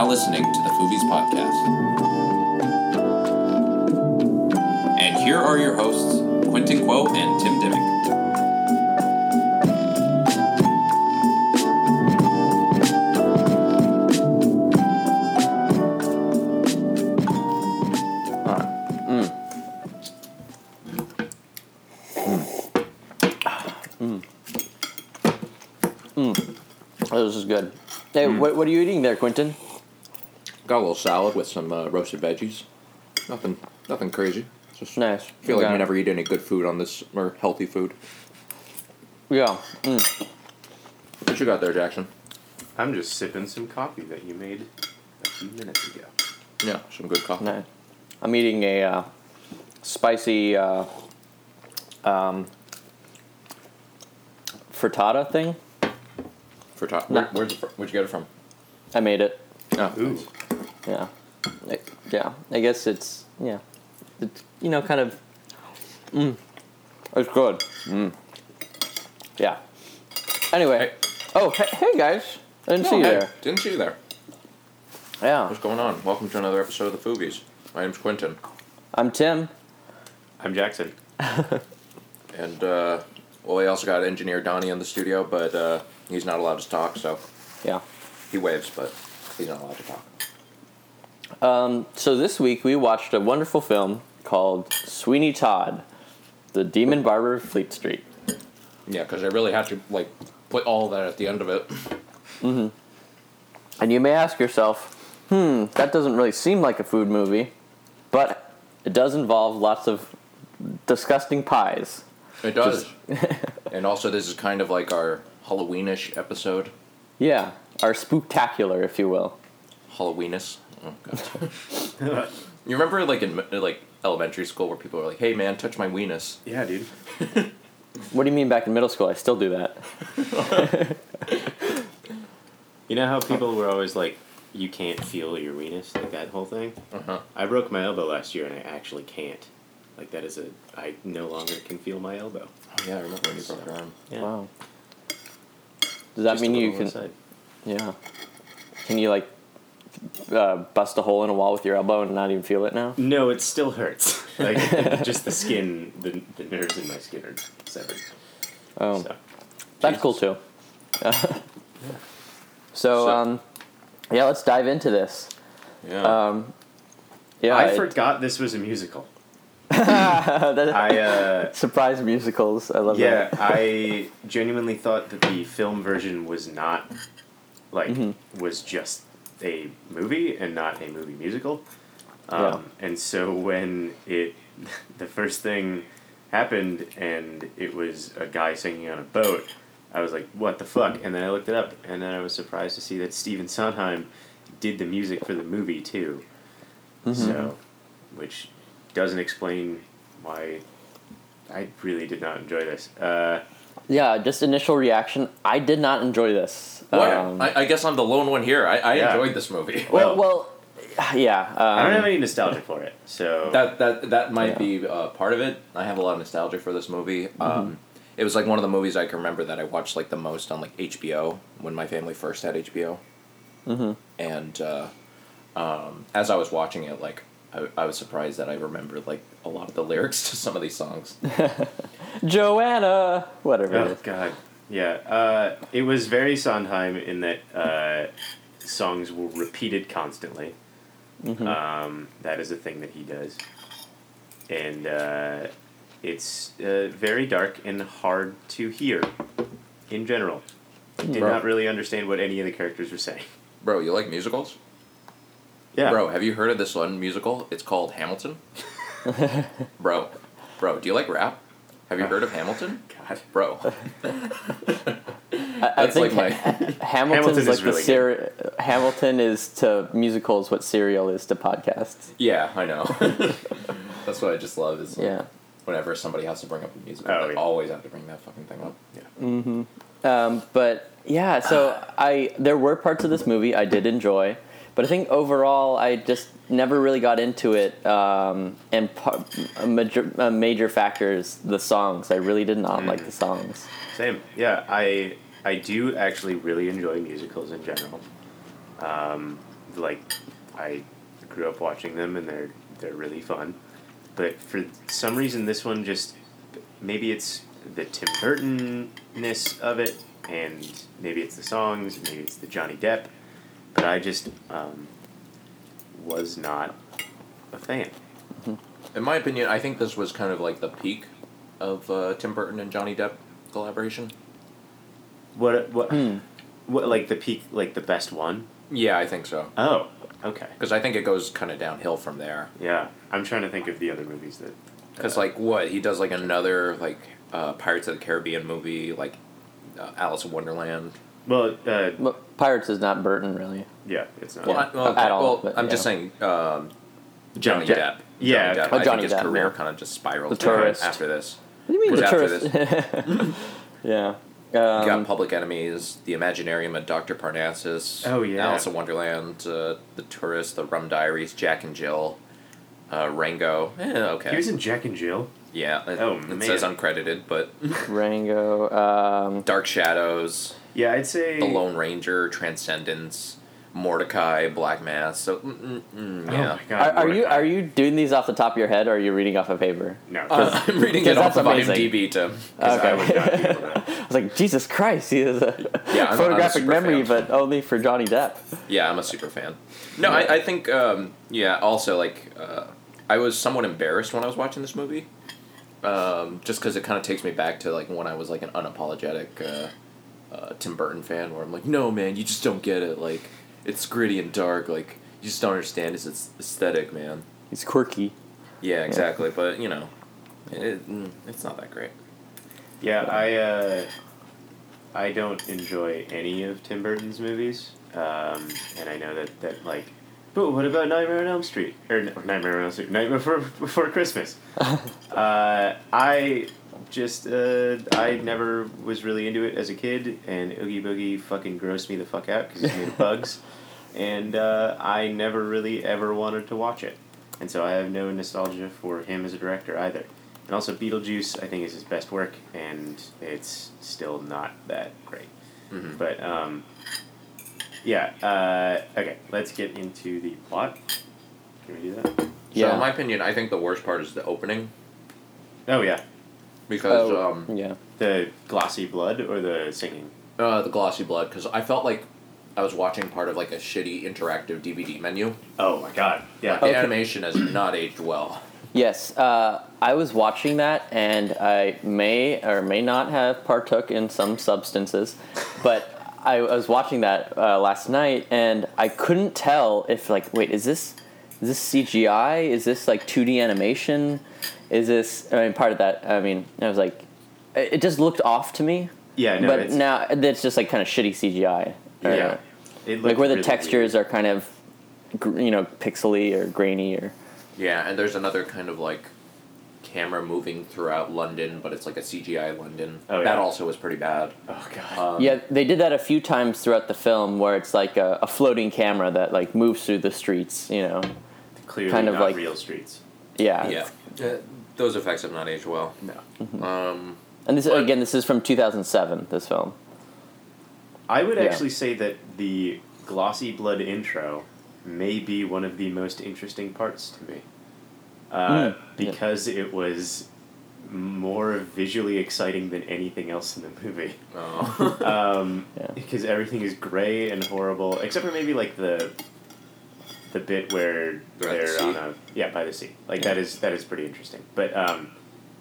now listening to the Foovies Podcast. And here are your hosts, Quintin Quo and Tim Dimmick. Oh, this is good. Hey, what, what are you eating there, Quintin? Got a little salad with some uh, roasted veggies. Nothing, nothing crazy. Just Nice. feel like Okay. we never eat any good food on this or healthy food. Yeah. Mm. What you got there, Jackson? I'm just sipping some coffee that you made a few minutes ago. Yeah, some good coffee. Nice. I'm eating a uh, spicy uh, um, frittata thing. Frittata. top. Where, where's it fr- where'd you get it from? I made it. Oh, Ooh. Yeah. I- yeah. I guess it's yeah. It's you know kind of. Mm. It's good. Mm. Yeah. Anyway. Hey. Oh hey, hey guys! I didn't see you hey, there. Didn't see you there. Yeah. What's going on? Welcome to another episode of the Foovies. My name's Quintin, I'm Tim. I'm Jackson. and uh, well, we also got engineer Donnie in the studio, but uh, he's not allowed to talk, so Yeah. he waves, but he's not allowed to talk. Um, so this week we watched a wonderful film called Sweeney Todd, The Demon Barber of Fleet Street. Yeah, because I really had to like put all that at the end of it. And you may ask yourself, hmm, that doesn't really seem like a food movie, but it does involve lots of disgusting pies. It does. and also, this is kind of like our Halloweenish episode. Yeah, our spooktacular, if you will. Halloweenish. Oh god. you remember like in like elementary school where people were like, "Hey man, touch my weenus." Yeah, dude. What do you mean back in middle school? I still do that. You know how people were always like, you can't feel your weenus, like that whole thing? Uh huh. I broke my elbow last year and I actually can't. Like, that is a. I no longer can feel my elbow. Oh, yeah, I remember when you broke your arm. Yeah. Wow. Does that Just mean you can? aside. Yeah. Can you like uh, bust a hole in a wall with your elbow and not even feel it now? No, it still hurts. Like, just the skin, the, the nerves in my skin are severed. Oh. So. That's cool too. so, So- um, yeah, let's dive into this. Yeah. Um, yeah, I it- forgot this was a musical. I, uh. surprise musicals. I love Yeah, that. I genuinely thought that the film version was not like Mhm. was just a movie and not a movie musical. Um, Yeah. And so when it the first thing happened and it was a guy singing on a boat, I was like, "What the fuck?" And then I looked it up, and then I was surprised to see that Stephen Sondheim did the music for the movie too. Mm-hmm. So, which doesn't explain why I really did not enjoy this. Uh, Yeah, just initial reaction. I did not enjoy this. What? Um, I, I guess I'm the lone one here. I, I Yeah. enjoyed this movie. well, well- well, yeah. Um, I don't have any nostalgia for it, so That that that might Yeah. be uh, part of it. I have a lot of nostalgia for this movie. Um, it was like one of the movies I can remember that I watched like the most on like HBO when my family first had HBO. Mhm. And uh, um, as I was watching it, like I, I was surprised that I remembered like a lot of the lyrics to some of these songs. Joanna, whatever it oh is. god, yeah. Uh, it was very Sondheim in that uh, songs were repeated constantly. Mhm. Um, that is a thing that he does, and uh, it's uh, very dark and hard to hear. In general, did Bro. not really understand what any of the characters were saying. Bro, you like musicals? Yeah, Bro, have you heard of this one musical? It's called Hamilton. bro, bro, do you like rap? Have you heard of Hamilton? God. Bro, I, I think like my- Hamilton's Hamilton is like the really seri- Hamilton is to musicals what Serial is to podcasts. yeah, I know. That's what I just love is like, Yeah. whenever somebody has to bring up a musical, Oh, they yeah. always have to bring that fucking thing up. Yeah. Mm-hmm. Um, but yeah, so I there were parts of this movie I did enjoy, but I think overall I just never really got into it. Um, and par- a major a major factor is the songs. I really did not like the songs. Same. Yeah, I I do actually really enjoy musicals in general. Um, like I grew up watching them and they're they're really fun. But for some reason this one just maybe it's the Tim Burton ness of it and maybe it's the songs, maybe it's the Johnny Depp. But I just um, was not a fan. In my opinion, I think this was kind of like the peak of uh, Tim Burton and Johnny Depp collaboration. What what Hmm. what like the peak like the best one? Yeah, I think so. Oh, okay. Because I think it goes kind of downhill from there. Yeah, I'm trying to think of the other movies that. Because uh, like what he does like another like uh, Pirates of the Caribbean movie like uh, Alice in Wonderland. Well, uh, But Pirates is not Burton, really. yeah, it's not. Well, Yeah. I, well, At all, well, but, I'm just yeah. saying um, Johnny Johnny Depp. Depp. Yeah, Johnny Depp. Oh, I Johnny think his Depp, career yeah. kind of just spiraled The Tourist. after this. What do you mean Was the after tourist? yeah. You got Um, Public Enemies, The Imaginarium of Dr. Parnassus. Oh, yeah. Alice in Wonderland, uh, The Tourist, The Rum Diaries, Jack and Jill, uh, Rango. Eh, okay. He was in Jack and Jill. yeah, it, Oh, it man. says uncredited, but Rango. Um, Dark Shadows, Yeah, I'd say. The Lone Ranger, Transcendence, Mortdecai, Black Mass. So, mm, mm, mm, Oh my god. are, are you are you doing these off the top of your head, or are you reading off a paper? No. Uh, I'm reading it off that's of amazing. IMDb, Tim. 'cause I okay. would not be I was like, Jesus Christ, he has a Yeah, I'm a- I'm a photographic memory, fan. but only for Johnny Depp. Yeah, I'm a super fan. No, I, I think, um, yeah, also, like, uh, I was somewhat embarrassed when I was watching this movie. Um, just because it kind of takes me back to, like, when I was, like, an unapologetic uh, uh, Tim Burton fan, where I'm like, no, man, you just don't get it. Like, it's gritty and dark. Like, you just don't understand its its aesthetic, man. He's quirky. Yeah, exactly. But, you know, it, mm, it's not that great. Yeah, I uh, I don't enjoy any of Tim Burton's movies, um, and I know that that like. But what about Nightmare on Elm Street or, or Nightmare on Elm Street? Nightmare Before, Before Christmas. uh, I just uh, I never was really into it as a kid, and Oogie Boogie fucking grossed me the fuck out because it's made of bugs, and uh, I never really ever wanted to watch it, and so I have no nostalgia for him as a director either. And also, Beetlejuice, I think, is his best work, and it's still not that great. Mhm. But, um, yeah, uh, okay, let's get into the plot. Can we do that? So, Yeah. in my opinion, I think the worst part is the opening. Oh, yeah. Because, Oh, um, yeah. The glossy blood or the singing? Uh, the glossy blood, because I felt like I was watching part of like a shitty interactive DVD menu. Oh, my God. Yeah. Like, the Okay. animation has not aged well. Yes, uh, I was watching that, and I may or may not have partook in some substances, but I was watching that uh, last night, and I couldn't tell if like, wait, is this is this CGI? Is this like two D animation? Is this? I mean, part of that. I mean, I was like, it it just looked off to me. Yeah, no, but it's, now it's just like kind of shitty CGI. or, yeah. It like where the really textures are kind of, you know, pixely or grainy or. Yeah, and there's another kind of like camera moving throughout London, but it's like a CGI London. Oh, That also was pretty bad. Oh, God. Um, Yeah, they did that a few times throughout the film, where it's like a, a floating camera that like moves through the streets. You know, Clearly kind of not like- real streets. yeah. yeah. Uh, those effects have not aged well. No. Um, And this But- again, this is from 2007. This film. I would Yeah. actually say that the glossy blood intro may be one of the most interesting parts to me. Uh, Mm, yeah. because it was more visually exciting than anything else in the movie. oh. Um, Yeah. Because everything is gray and horrible, except for maybe like the the bit where They're they're, the on a yeah by the sea. Like Yeah. that is that is pretty interesting. But um,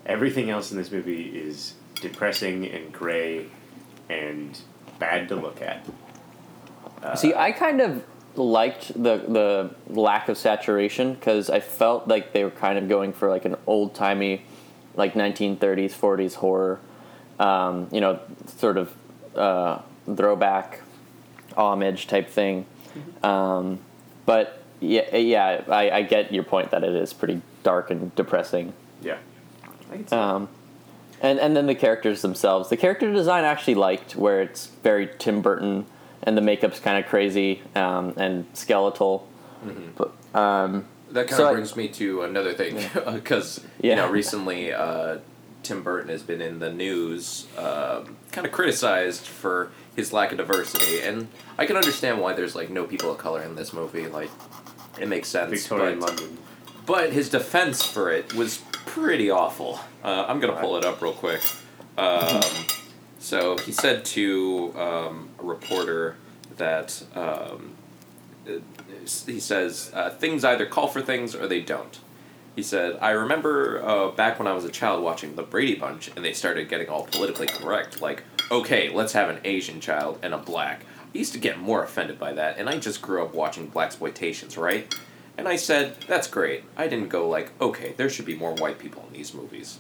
everything else in this movie is depressing and gray and bad to look at. Uh, See, I kind of liked the the lack of saturation because I felt like they were kind of going for like an old timey, like 1930s 40s horror, um, you know, sort of uh, throwback, homage type thing. Um, but yeah, yeah, I, I get your point that it is pretty dark and depressing. yeah. I can see. Um, and and then the characters themselves. The character design I actually liked, where it's very Tim Burton, and the makeup's kind of crazy um, and skeletal. But um, That kind So of I- brings me to another thing, because Yeah. you know recently uh, Tim Burton has been in the news, um kind of criticized for his lack of diversity, and I can understand why there's like no people of color in this movie. Like, it makes sense. Victorian but, London. but his defense for it was pretty awful. Uh, I'm gonna pull it up real quick. Um, so he said to um, a reporter that um, he says uh, things either call for things or they don't. He said, I remember uh, back when I was a child watching The Brady Bunch and they started getting all politically correct, like, okay, let's have an Asian child and a black. I used to get more offended by that, and I just grew up watching black exploitations, right? And I said, that's great. I didn't go like, okay, there should be more white people in these movies.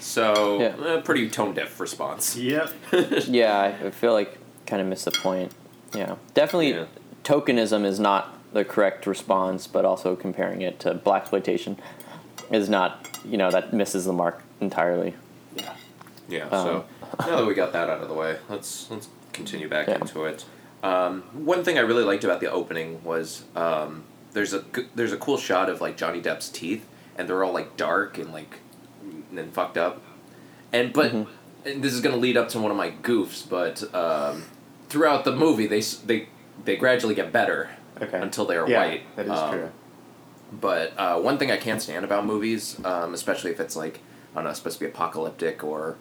So, Yeah. uh, pretty tone deaf response. Yep. yeah, I- I feel like kind of missed the point. Yeah, definitely. Yeah. Tokenism is not the correct response, but also comparing it to black exploitation is not. You know that misses the mark entirely. Yeah. Um, So now that we got that out of the way, let's let's continue back Yeah. into it. Um, one thing I really liked about the opening was um, there's a there's a cool shot of like Johnny Depp's teeth, and they're all like dark and like and fucked up, and but Mhm. and this is gonna lead up to one of my goofs, but um, throughout the movie they they they gradually get better Okay. until they are yeah, white. That is Um, true. But uh, one thing I can't stand about movies, um, especially if it's like I don't know, supposed to be apocalyptic or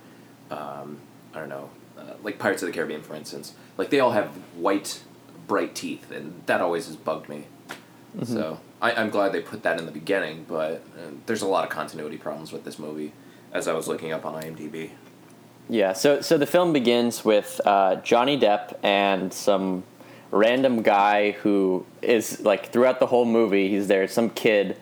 um, I don't know, uh, like Pirates of the Caribbean, for instance. Like they all have white, bright teeth, and that always has bugged me. So I, I'm glad they put that in the beginning, but uh, there's a lot of continuity problems with this movie, as I was looking up on IMDb. Yeah, so so the film begins with uh, Johnny Depp and some random guy who is like throughout the whole movie he's there, some kid,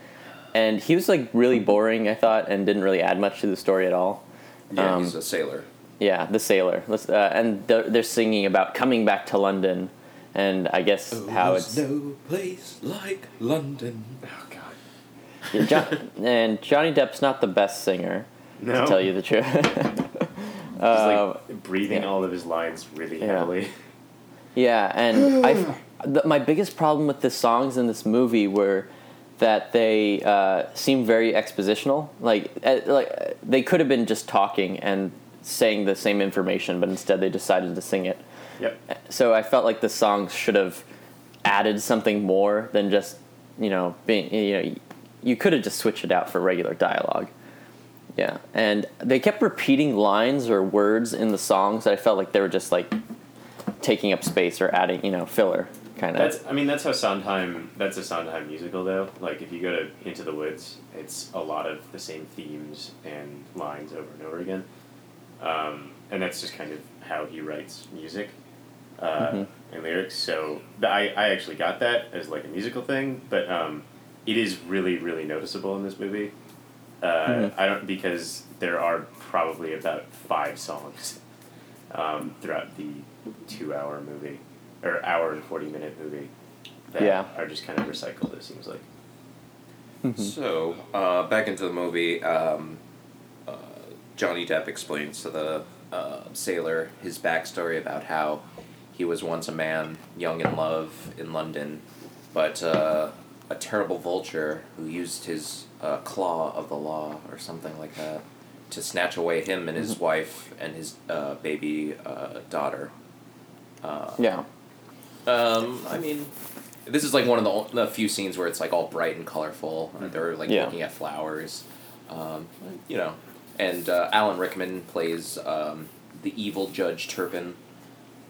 and he was like really boring I thought and didn't really add much to the story at all. Yeah, Um, he's a sailor. Yeah, the sailor. Let's, uh, and they're, they're singing about coming back to London, and I guess how it's no place like London. Oh God. Yeah, John, and Johnny Depp's not the best singer, No. to tell you the truth. He's Uh, like breathing yeah. all of his lines really Yeah. heavily. yeah, and I, my biggest problem with the songs in this movie were that they uh, seem very expositional. Like, uh, like they could have been just talking and saying the same information, but instead they decided to sing it. Yep. So I felt like the songs should have added something more than just you know being you know you could have just switched it out for regular dialogue. Yeah, and they kept repeating lines or words in the songs that I felt like they were just like taking up space or adding you know filler kind of. That's. I mean, that's how Sondheim. That's a Sondheim musical, though. Like, if you go to Into the Woods, it's a lot of the same themes and lines over and over again. Um, and that's just kind of how he writes music uh, Mhm. and lyrics. So th- I, I actually got that as like a musical thing, but um, it is really really noticeable in this movie. Uh, Mhm. I don't because there are probably about five songs um, throughout the two-hour movie or hour and forty-minute movie that Yeah. are just kind of recycled. It seems like. Mhm. So, uh, back into the movie, um, Johnny Depp explains to the uh, sailor his backstory about how he was once a man, young in love in London, but uh, a terrible vulture who used his uh, claw of the law or something like that to snatch away him and his wife and his uh, baby uh, daughter. Uh, yeah. um, I mean, this is like one of the, the few scenes where it's like all bright and colorful. and They're like Yeah. looking at flowers, um, you know. And uh, Alan Rickman plays um, the evil Judge Turpin,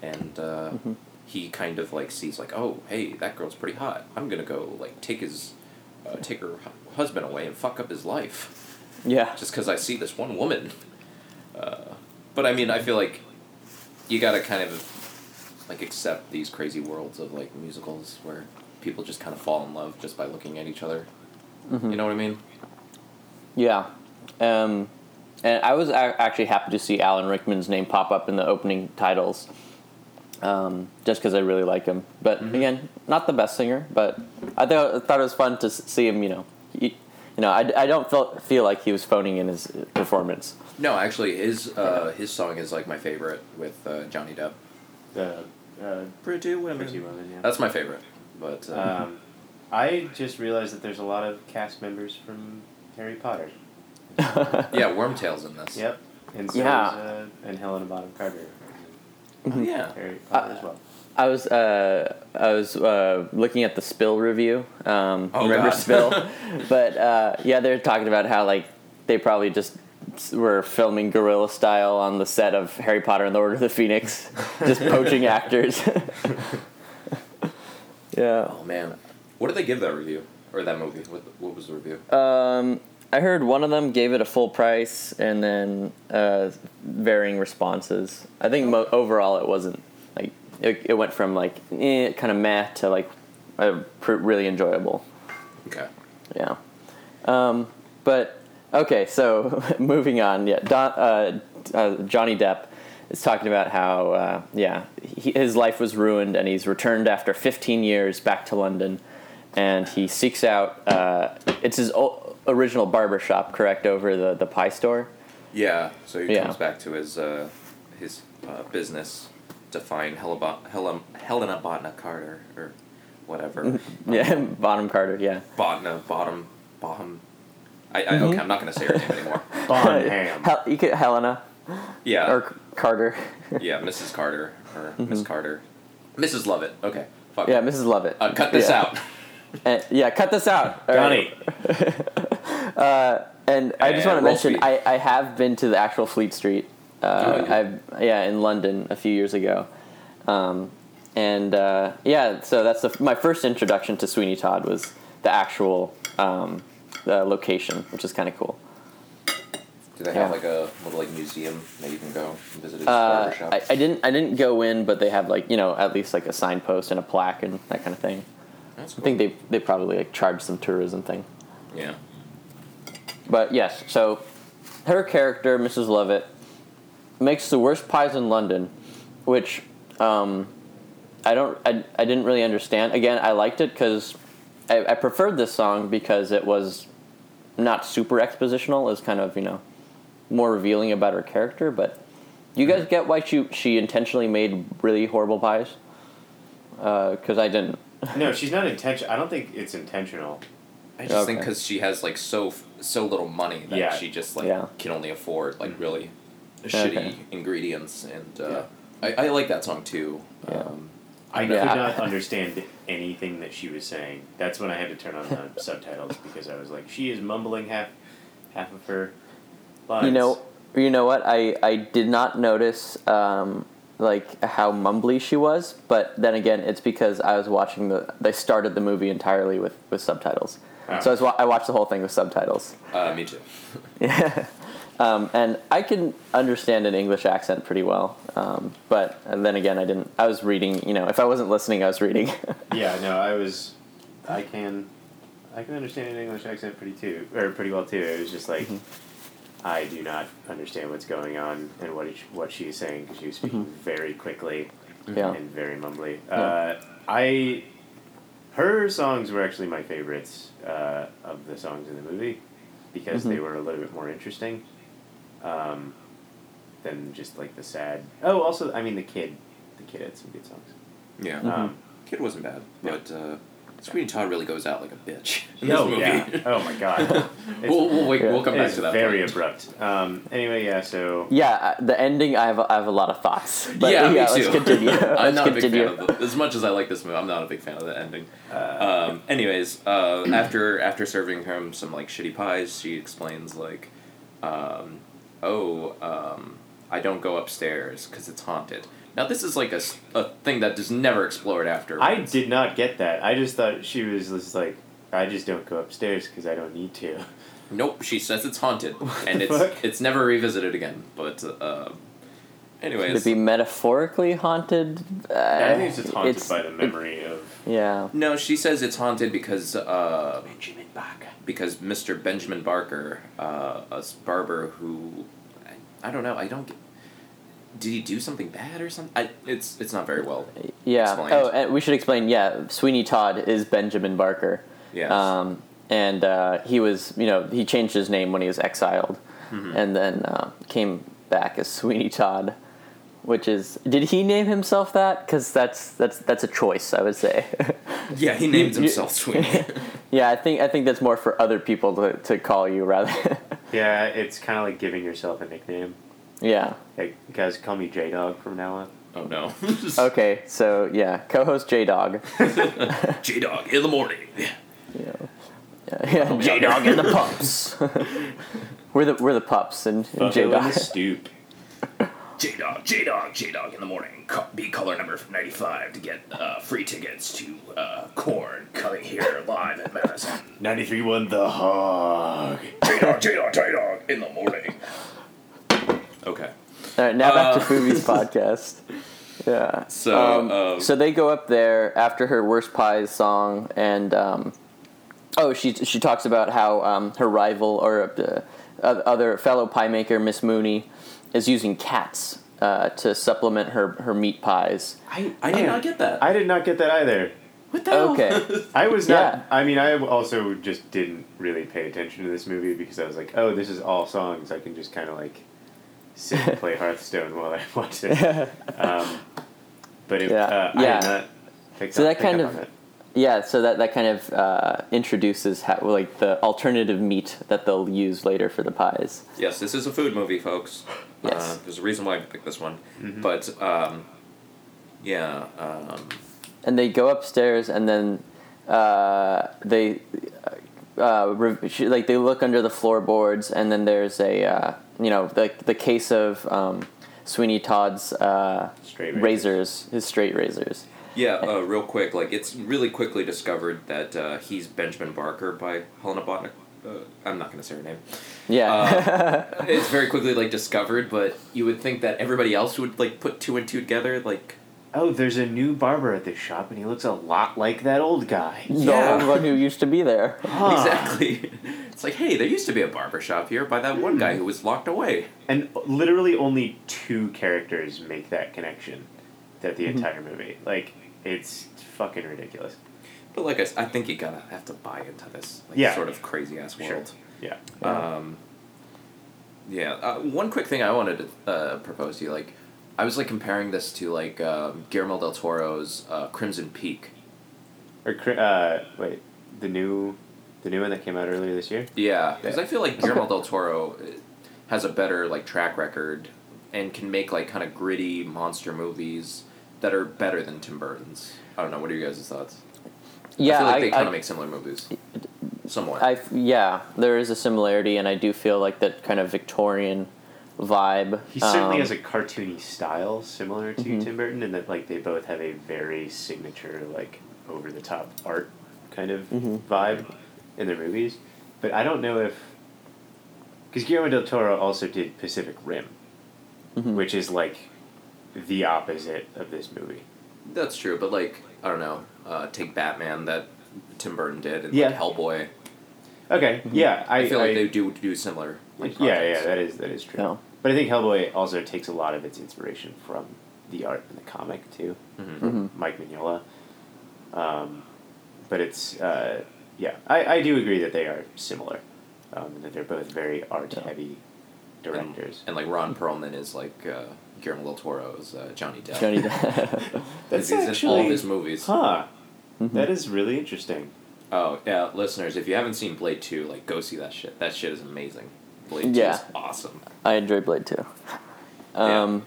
and uh, Mhm. he kind of like sees like, oh, hey, that girl's pretty hot. I'm gonna go like take his, uh, take her hu- husband away and fuck up his life Yeah. just because I see this one woman. Uh, but I mean, I feel like you gotta kind of like accept these crazy worlds of like musicals where people just kind of fall in love just by looking at each other. Mhm. You know what I mean? Yeah. Um, and I was actually happy to see Alan Rickman's name pop up in the opening titles, um, just because I really like him. But Mhm. again, not the best singer, but I thought, I thought it was fun to see him. You know, he, you know, I, I don't feel feel like he was phoning in his performance. No, actually, his uh, his song is like my favorite with uh, Johnny Depp. The uh, Pretty women. Pretty Woman. Yeah. That's my favorite. But uh, Um, I just realized that there's a lot of cast members from Harry Potter. yeah, Wormtail's in this. Yep. And so Yeah. is, uh, and Helena Bonham Carter. Oh, yeah. Harry Potter Uh, as well. I was uh, I was uh, looking at the Spill review. Um, Oh, remember God. Spill? but uh, yeah, they're talking about how like they probably just were filming guerrilla style on the set of Harry Potter and the Order of the Phoenix, just poaching actors. yeah. Oh man, what did they give that review or that movie? What what was the review? Um, I heard one of them gave it a full price, and then uh, varying responses. I think mo- overall it wasn't like it, it went from like eh, kind of meh to like uh, pr- really enjoyable. Okay. Yeah. Um, but okay, so moving on. Yeah, Don, uh, uh, Johnny Depp is talking about how uh, yeah he, his life was ruined and he's returned after 15 years back to London, and he seeks out uh, it's his o- original barber shop, correct over the the pie store. Yeah. So he Yeah. comes back to his uh, his uh, business to find Helena, Helena, Helena Botna Carter or whatever. Yeah, Bottom Carter. Yeah. Botna bottom bottom. I, I Mm-hmm. okay. I'm not gonna say her name anymore. Bonham. Hel- you could, Helena Yeah. or Carter. yeah. Mrs. Carter or Miss Carter. Mrs. Lovett. Okay. Fuck. Mm-hmm. yeah, Mrs. Lovett. Uh, cut this Yeah. out. And- yeah, cut this out. All right. And I just want to mention. I, I have been to the actual Fleet Street. Uh, Oh, I've yeah in London a few years ago, um, and uh, yeah, so that's the, my first introduction to Sweeney Todd was the actual um, the location, which is kind of cool. Do they have like a little like museum that you can go and visit Uh. I, I didn't I didn't go in, but they have like you know at least like a signpost and a plaque and that kind of thing. That's I think they they probably like charge some tourism thing. Yeah. But yes, so her character, Mrs. Lovett, makes the worst pies in London, which um, I don't, I, I didn't really understand. Again, I liked it because I, I preferred this song because it was not super expositional. It was kind of you know more revealing about her character. But you guys get why she she intentionally made really horrible pies? Because I didn't. No, she's not intentional. I don't think it's intentional. I just think because she has like so so little money that Yeah. she just like Yeah. can only afford like really Okay. shitty ingredients and uh, I, I like that song too. Yeah. Um, I Yeah. could not understand anything that she was saying. That's when I had to turn on the subtitles because I was like, she is mumbling half, half of her lines. You know, you know what? I I did not notice um, like how mumbly she was, but then again, it's because I was watching the. They started the movie entirely with with subtitles, Ah. so I was I watched the whole thing with subtitles. uh, me too. Yeah. Um, and I can understand an English accent pretty well, um, but and then again, I didn't. I was reading. You know, if I wasn't listening, I was reading. Yeah, no, I was, I can, I can understand an English accent pretty too, or pretty well too. It was just like, I do not understand what's going on and what he, what she's saying because she was speaking very quickly Yeah. and very mumbly. Uh, I, her songs were actually my favorites uh, of the songs in the movie because they Mhm. were a little bit more interesting um, than just like the sad. Oh, also, I mean, the kid, the kid had some good songs. Yeah. Mhm. Um, Kid wasn't bad, Yeah. but uh, Sweeney Todd really goes out like a bitch in oh this movie. yeah! Oh my god! we'll we'll, wait, Yeah. we'll come back It's to that. very point. abrupt. Um, anyway, yeah. So yeah, uh, the ending. I have I have a lot of thoughts. But yeah, me let's too. continue. I'm let's not continue. a big fan of the, as much as I like this movie. I'm not a big fan of the ending. uh, Um, anyways, uh, after after serving him some like shitty pies, she explains like, um, "Oh, um, I don't go upstairs because it's haunted." Now this is like a, a thing that that is never explored after. I did not get that. I just thought she was just like, I just don't go upstairs because I don't need to. Nope, she says it's haunted, and it's fuck? it's never revisited again. But uh, Could anyways, it be metaphorically haunted? Uh, I think it's just haunted it's- by the it- memory of yeah. no, she says it's haunted because uh, Benjamin Barker. because Mr. Benjamin Barker, uh, a s- barber who, I, I don't know, I don't get. Did he do something bad or something? I, it's it's not very well. Yeah. Explained. Oh, and we should explain. Yeah, Sweeney Todd is Benjamin Barker. Yes. Um, and uh, he was, you know, he changed his name when he was exiled, Mm-hmm. and then uh, came back as Sweeney Todd, which is. Did he name himself that? Because that's that's that's a choice, I would say. yeah, he named himself Sweeney. yeah, I think I think that's more for other people to, to call you rather. Yeah, it's kind of like giving yourself a nickname. Yeah. Hey, guys, call me J Dog from now on. Oh no. Okay, so yeah, co-host J Dog. J Dog in the morning. Yeah, Yeah. yeah. J Dog and the pups. we're the we're the pups and, and J Bucko in Dog. the stoop. J Dog, J Dog, J Dog in the morning. Co- Be caller number 95 to get uh, free tickets to uh, Korn coming here live at Madison. 93.1 The Hog. J Dog, J Dog, J Dog in the morning. Okay. All right, now back Uh, to Foovie's podcast. Yeah. So, Um, um, so they go up there after her worst pies song, and um, oh, she she talks about how um, her rival or uh, other fellow pie maker Miss Mooney is using cats uh, to supplement her her meat pies. I, I did Yeah. not get that. I did not get that either. what the hell? Okay. I was not. Yeah. I mean, I also just didn't really pay attention to this movie because I was like, oh, this is all songs. I can just kind of like sit and play Hearthstone while I watch it. Um, but it, Yeah. uh, I Yeah. did not pick So up, that pick kind up of- on it. Yeah, so that, that kind of uh, introduces how, like the alternative meat that they'll use later for the pies. Yes, this is a food movie, folks. Yes. Uh, there's a reason why I picked this one. Mm-hmm. But, um, yeah. Um, and they go upstairs and then uh, they uh, re- she, like they look under the floorboards and then there's a uh, you know the the case of um, Sweeney Todd's uh, Straight razors, his straight razors. yeah, uh, real quick, like, it's really quickly discovered that uh, he's Benjamin Barker by Helena Bonham. Uh, I'm not going to say her name. Yeah, It's very quickly, like, discovered, but you would think that everybody else would, like, put two and two together, like, Oh, there's a new barber at this shop, and he looks a lot like that old guy. the Yeah. old one who used to be there. Huh. exactly. It's like, hey, there used to be a barber shop here by that one guy who was locked away. And literally only two characters make that connection that Mm-hmm. the entire movie. Like, it's fucking ridiculous. But like I think you gotta have to buy into this like, Yeah. sort of crazy ass Sure. world. Yeah. Um, yeah. Uh, one quick thing I wanted to uh, propose to you, like, I was like comparing this to like um, Guillermo del Toro's uh, Crimson Peak. Or, cri- uh, wait, the new, the new one that came out earlier this year? Yeah, because Yeah. I feel like Guillermo del Toro uh, has a better like track record and can make like kind of gritty monster movies that are better than Tim Burton's. I don't know. What are you guys' thoughts? Yeah, I feel like I, they kind of make similar movies. Somewhat. I yeah, there is a similarity, and I do feel like that kind of Victorian vibe. He certainly um, has a cartoony style similar to Mhm. Tim Burton, and that like they both have a very signature like over the top art kind of Mhm. vibe in their movies. But I don't know if because Guillermo del Toro also did Pacific Rim, mhm. which is like the opposite of this movie. That's true, but like I don't know, uh, take Batman that Tim Burton did and Yeah. like Hellboy. Okay, yeah, I, I, feel like I- they do do similar. Like, yeah, yeah, that is that is true. No. But I think Hellboy also takes a lot of its inspiration from the art in the comic too, Mhm. from Mike Mignola. Um, but it's uh, yeah, I, I do agree that they are similar, um, that they're both very art heavy directors. And like Ron Perlman is like uh, Guillermo del Toro's uh, Johnny Depp. Johnny Depp. That's he's in all of his movies. huh. Mm-hmm. That is really interesting. Oh yeah, listeners, if you haven't seen Blade Two, like go see that shit. That shit is amazing. Blade Yeah. Awesome. I enjoy Blade too. Yeah. Um,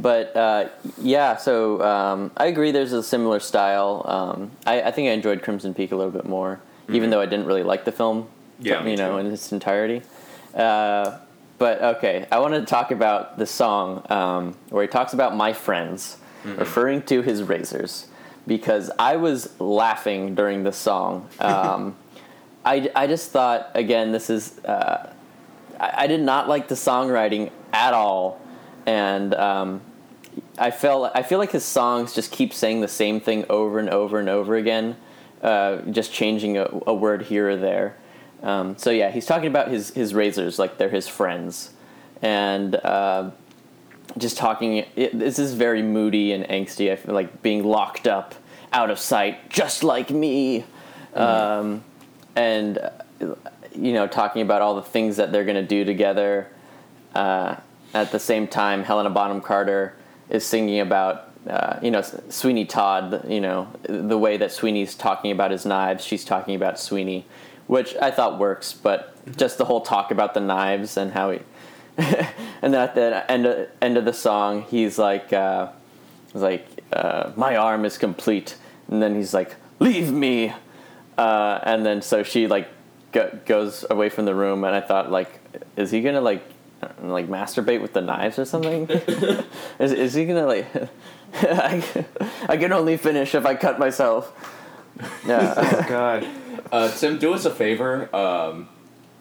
But uh, yeah, so um, I agree. There's a similar style. Um, I, I think I enjoyed Crimson Peak a little bit more, even Mhm. though I didn't really like the film. Yeah, you know, too. in its entirety. Uh, but okay, I wanted to talk about the song um, where he talks about my friends, Mm-hmm. referring to his razors, because I was laughing during the song. Um, I, I just thought again, this is uh, I, I did not like the songwriting at all, and um, I felt I feel like his songs just keep saying the same thing over and over and over again, uh, just changing a, a word here or there. Um, so yeah, he's talking about his his razors like they're his friends, and uh, just talking. It, this is very moody and angsty. I feel like being locked up, out of sight, just like me, um, and uh, you know talking about all the things that they're gonna do together. Uh, at the same time, Helena Bonham Carter is singing about uh, you know Sweeney Todd. You know the way that Sweeney's talking about his knives, she's talking about Sweeney, which I thought works. But just the whole talk about the knives and how he, and then at the end of, end of the song, he's like. Uh, He's like, uh, "My arm is complete," and then he's like, "Leave me," uh, and then so she like go- goes away from the room, and I thought like, is he gonna like like masturbate with the knives or something? is is he gonna like? I, I can only finish if I cut myself. Yeah. Oh God. Uh, Tim, do us a favor. Um,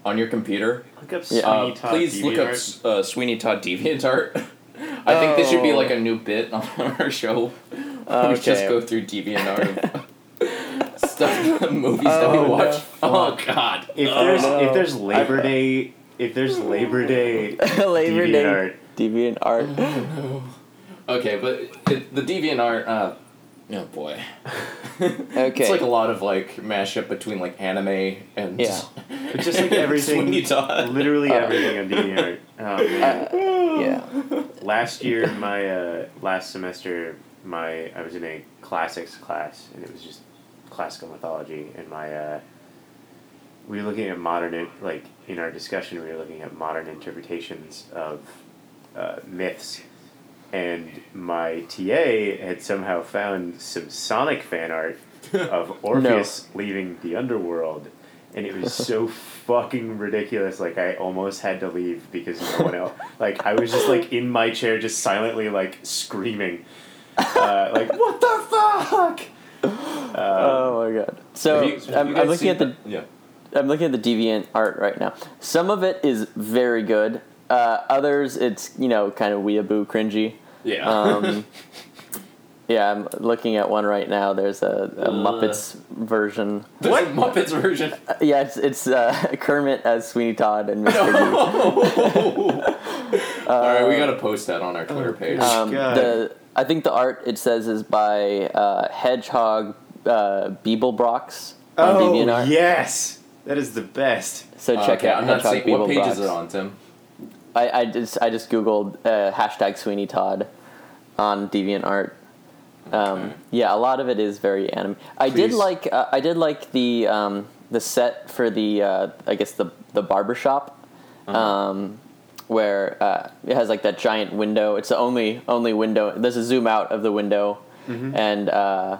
on your computer, Look up Yeah. Sweeney uh, Todd please look up uh, Sweeney Todd DeviantArt. I think this should be Oh. like a new bit on our show. Okay. We just go through DeviantArt of stuff, movies that Oh, we no. watch. Oh God! If Oh, there's no. if there's Labor Day if there's Labor Day Labor Day DeviantArt, deviant art. No. Okay, but it, the DeviantArt. Uh, oh boy. Okay. It's like a lot of like mashup between like anime and Yeah. But just like everything, Sweeney Todd. literally Uh, everything on DeviantArt. Oh man. yeah. last year, my uh, last semester, my I was in a classics class, and it was just classical mythology, and my uh, we were looking at modern like in our discussion, we were looking at modern interpretations of uh, myths. And my TA had somehow found some Sonic fan art of Orpheus leaving the underworld, and it was so fucking ridiculous. Like I almost had to leave because no one else. Like I was just like in my chair, just silently like screaming, uh, like what the fuck. Oh my god. So you- I'm, I'm looking at seen the Yeah. I'm looking at the deviant art right now. Some of it is very good. Uh, others, it's you know kind of weeaboo cringy. Yeah. Um, yeah, I'm looking at one right now. There's a, a Muppets version. There's a Muppets version. Uh, yeah, it's it's uh, Kermit as Sweeney Todd and Mr. Goose. All right, we gotta post that on our Twitter page. Um, God. the I think the art it says is by uh, Hedgehog uh, Beeblebrox on oh DeviantArt. yes, that is the best. So check okay, out I'm not Hedgehog seeing what page Beeblebrox. is it on, Tim. I, I just I just googled uh, hashtag Sweeney Todd on DeviantArt. Um, Okay. Yeah, a lot of it is very anime. I did like uh, I did like the um, the set for the uh, I guess the the barbershop. Uh-huh. Um, where uh, it has like that giant window. It's the only only window. There's a zoom out of the window, Mm-hmm. and uh,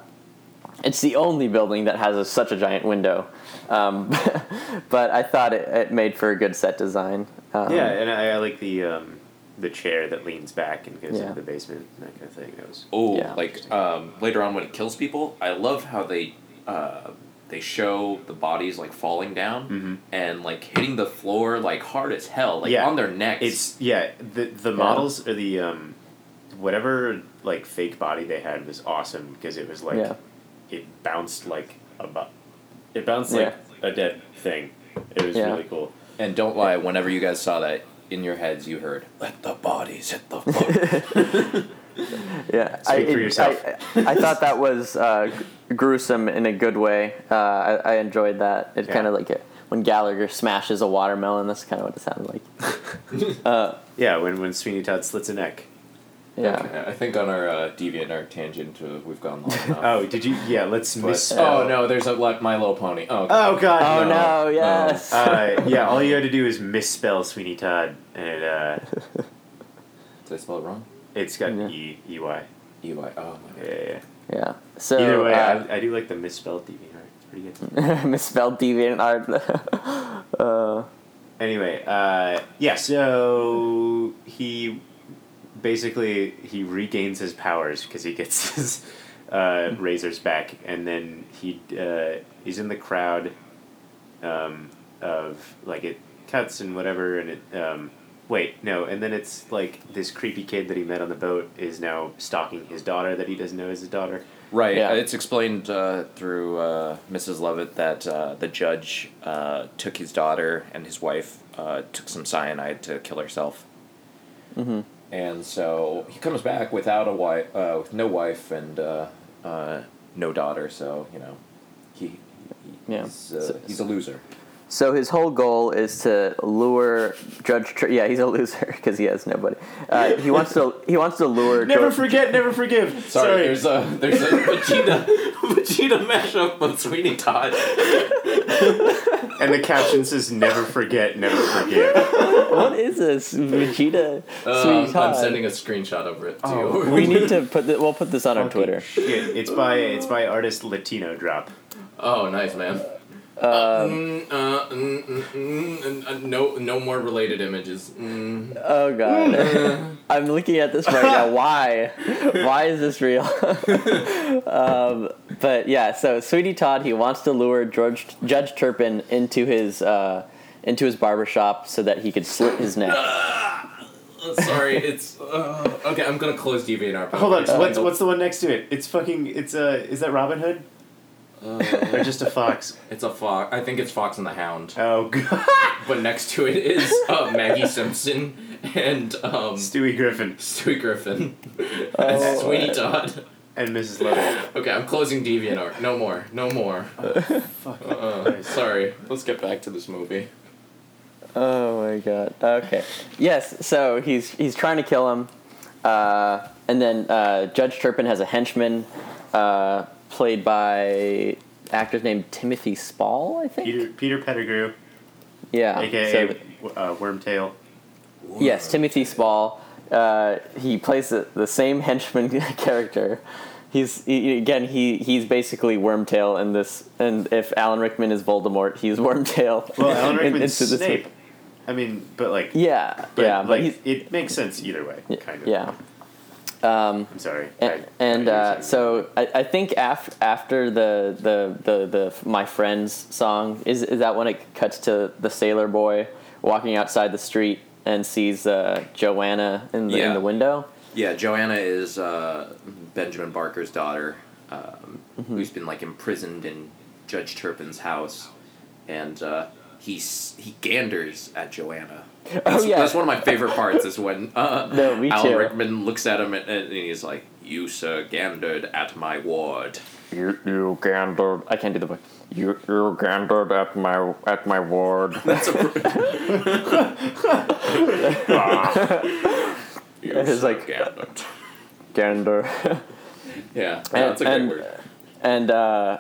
it's the only building that has a, such a giant window. Um, but I thought it, it made for a good set design. Um, Yeah, and I, I like the um, the chair that leans back and goes Yeah. into the basement and that kind of thing. That was Oh, Yeah. like um, later on when it kills people, I love how they uh, they show the bodies like falling down Mhm. and like hitting the floor like hard as hell, like Yeah. on their necks. It's yeah. The the models or the um, whatever like fake body they had was awesome because it was like Yeah. it bounced like a bu- it bounced Yeah. like a dead thing. It was Yeah. really cool. and don't lie, whenever you guys saw that in your heads, you heard "Let the bodies hit the floor." Yeah, Speak I, for yourself. I, I thought that was uh, gruesome in a good way. Uh, I, I enjoyed that. It Yeah. kind of like it, when Gallagher smashes a watermelon. That's kind of what it sounded like. uh, Yeah, when when Sweeney Todd slits a neck. yeah. Okay, I think on our uh, DeviantArt tangent, uh, we've gone long enough. Oh, did you? Yeah, let's But- misspell. oh no, there's a like My Little Pony. Oh, okay. Oh God. Oh no. no! Yes. Uh, yeah, all you had to do is misspell Sweeney Todd, and uh, did I spell it wrong? It's got Yeah. E E Y. E Y. Oh my Yeah, yeah, yeah. yeah. So Either way, uh, I, I do like the misspelled DeviantArt. It's pretty good. misspelled deviant art. uh, Anyway, uh, yeah. So he basically he regains his powers because he gets his uh, razors back, and then he uh, he's in the crowd um, of like it cuts and whatever, and it. Um, Wait, no, and then it's like this creepy kid that he met on the boat is now stalking his daughter that he doesn't know is his daughter. Right. Yeah. It's explained uh, through uh, Mrs. Lovett that uh, the judge uh, took his daughter and his wife uh, took some cyanide to kill herself, mhm. and so he comes back without a wife, uh, with no wife and uh, uh, no daughter. So you know, he, he Yeah. uh, So- he's a loser. So his whole goal is to lure Judge. Tr- yeah, he's a loser because he has nobody. Uh, he wants to. He wants to lure. Never George- forget, never forgive. Sorry, there's a there's a Vegeta Vegeta mashup of Sweeney Todd. And the caption says, "Never forget, never forgive." what is this Vegeta Sweet I'm Todd? sending a screenshot over it to Oh, you. we need to put the, we'll put this on our Twitter. Shit, it's by it's by artist Latino Drop. oh, nice man. Uh, Mm, uh, mm, mm, mm, mm, uh, no, no more related images. Mm. oh god, I'm looking at this right now. Why? Why is this real? um, but yeah, so Sweeney Todd he wants to lure George Judge Turpin into his uh, into his barbershop so that he could slit his neck. Uh, Sorry, it's uh, okay. I'm gonna close DeviantArt. Hold on, what's what's the one next to it? It's fucking. It's uh, is that Robin Hood or Uh, just a fox? it's a fox. I think it's Fox and the Hound. Oh god, But next to it is uh, Maggie Simpson and um, Stewie Griffin Stewie Griffin, Oh, Sweeney Todd. and Mrs. Lovett. Okay, I'm closing DeviantArt. No more. No more. Fuck. Uh, sorry. Let's get back to this movie. Oh my god. Okay. Yes. So he's he's trying to kill him, uh, and then uh, Judge Turpin has a henchman, uh, played by actor's named Timothy Spall, I think. Peter Peter Pettigrew, yeah. aka so- uh, Wormtail. yes, Timothy Spall. Uh, he plays the, the same henchman character. He's he, again he he's basically Wormtail in this, and if Alan Rickman is Voldemort, he's Wormtail. Well, Alan Rickman's this Snape. movie. I mean, but like, Yeah, but yeah, but like, he's it makes sense either way, kind of. yeah. Um, I'm sorry. and, I- and uh, so I, I think af- after the, the, the, the my friends song is is that when it cuts to the sailor boy walking outside the street and sees uh, Joanna in the in the window. Yeah, Joanna is uh, Benjamin Barker's daughter, um, Mm-hmm. who's been like imprisoned in Judge Turpin's house, and uh, he's he ganders at Joanna. That's, Oh, yeah. that's one of my favorite parts. Is when uh, No, Alan too. Rickman looks at him and, and he's like, "You sir gandered at my ward." You you gandered. I can't do the voice. You you gandered at my at my ward. That's a. you It's sir like- gandered. Gander. Yeah, And- that's a great and- word. and uh,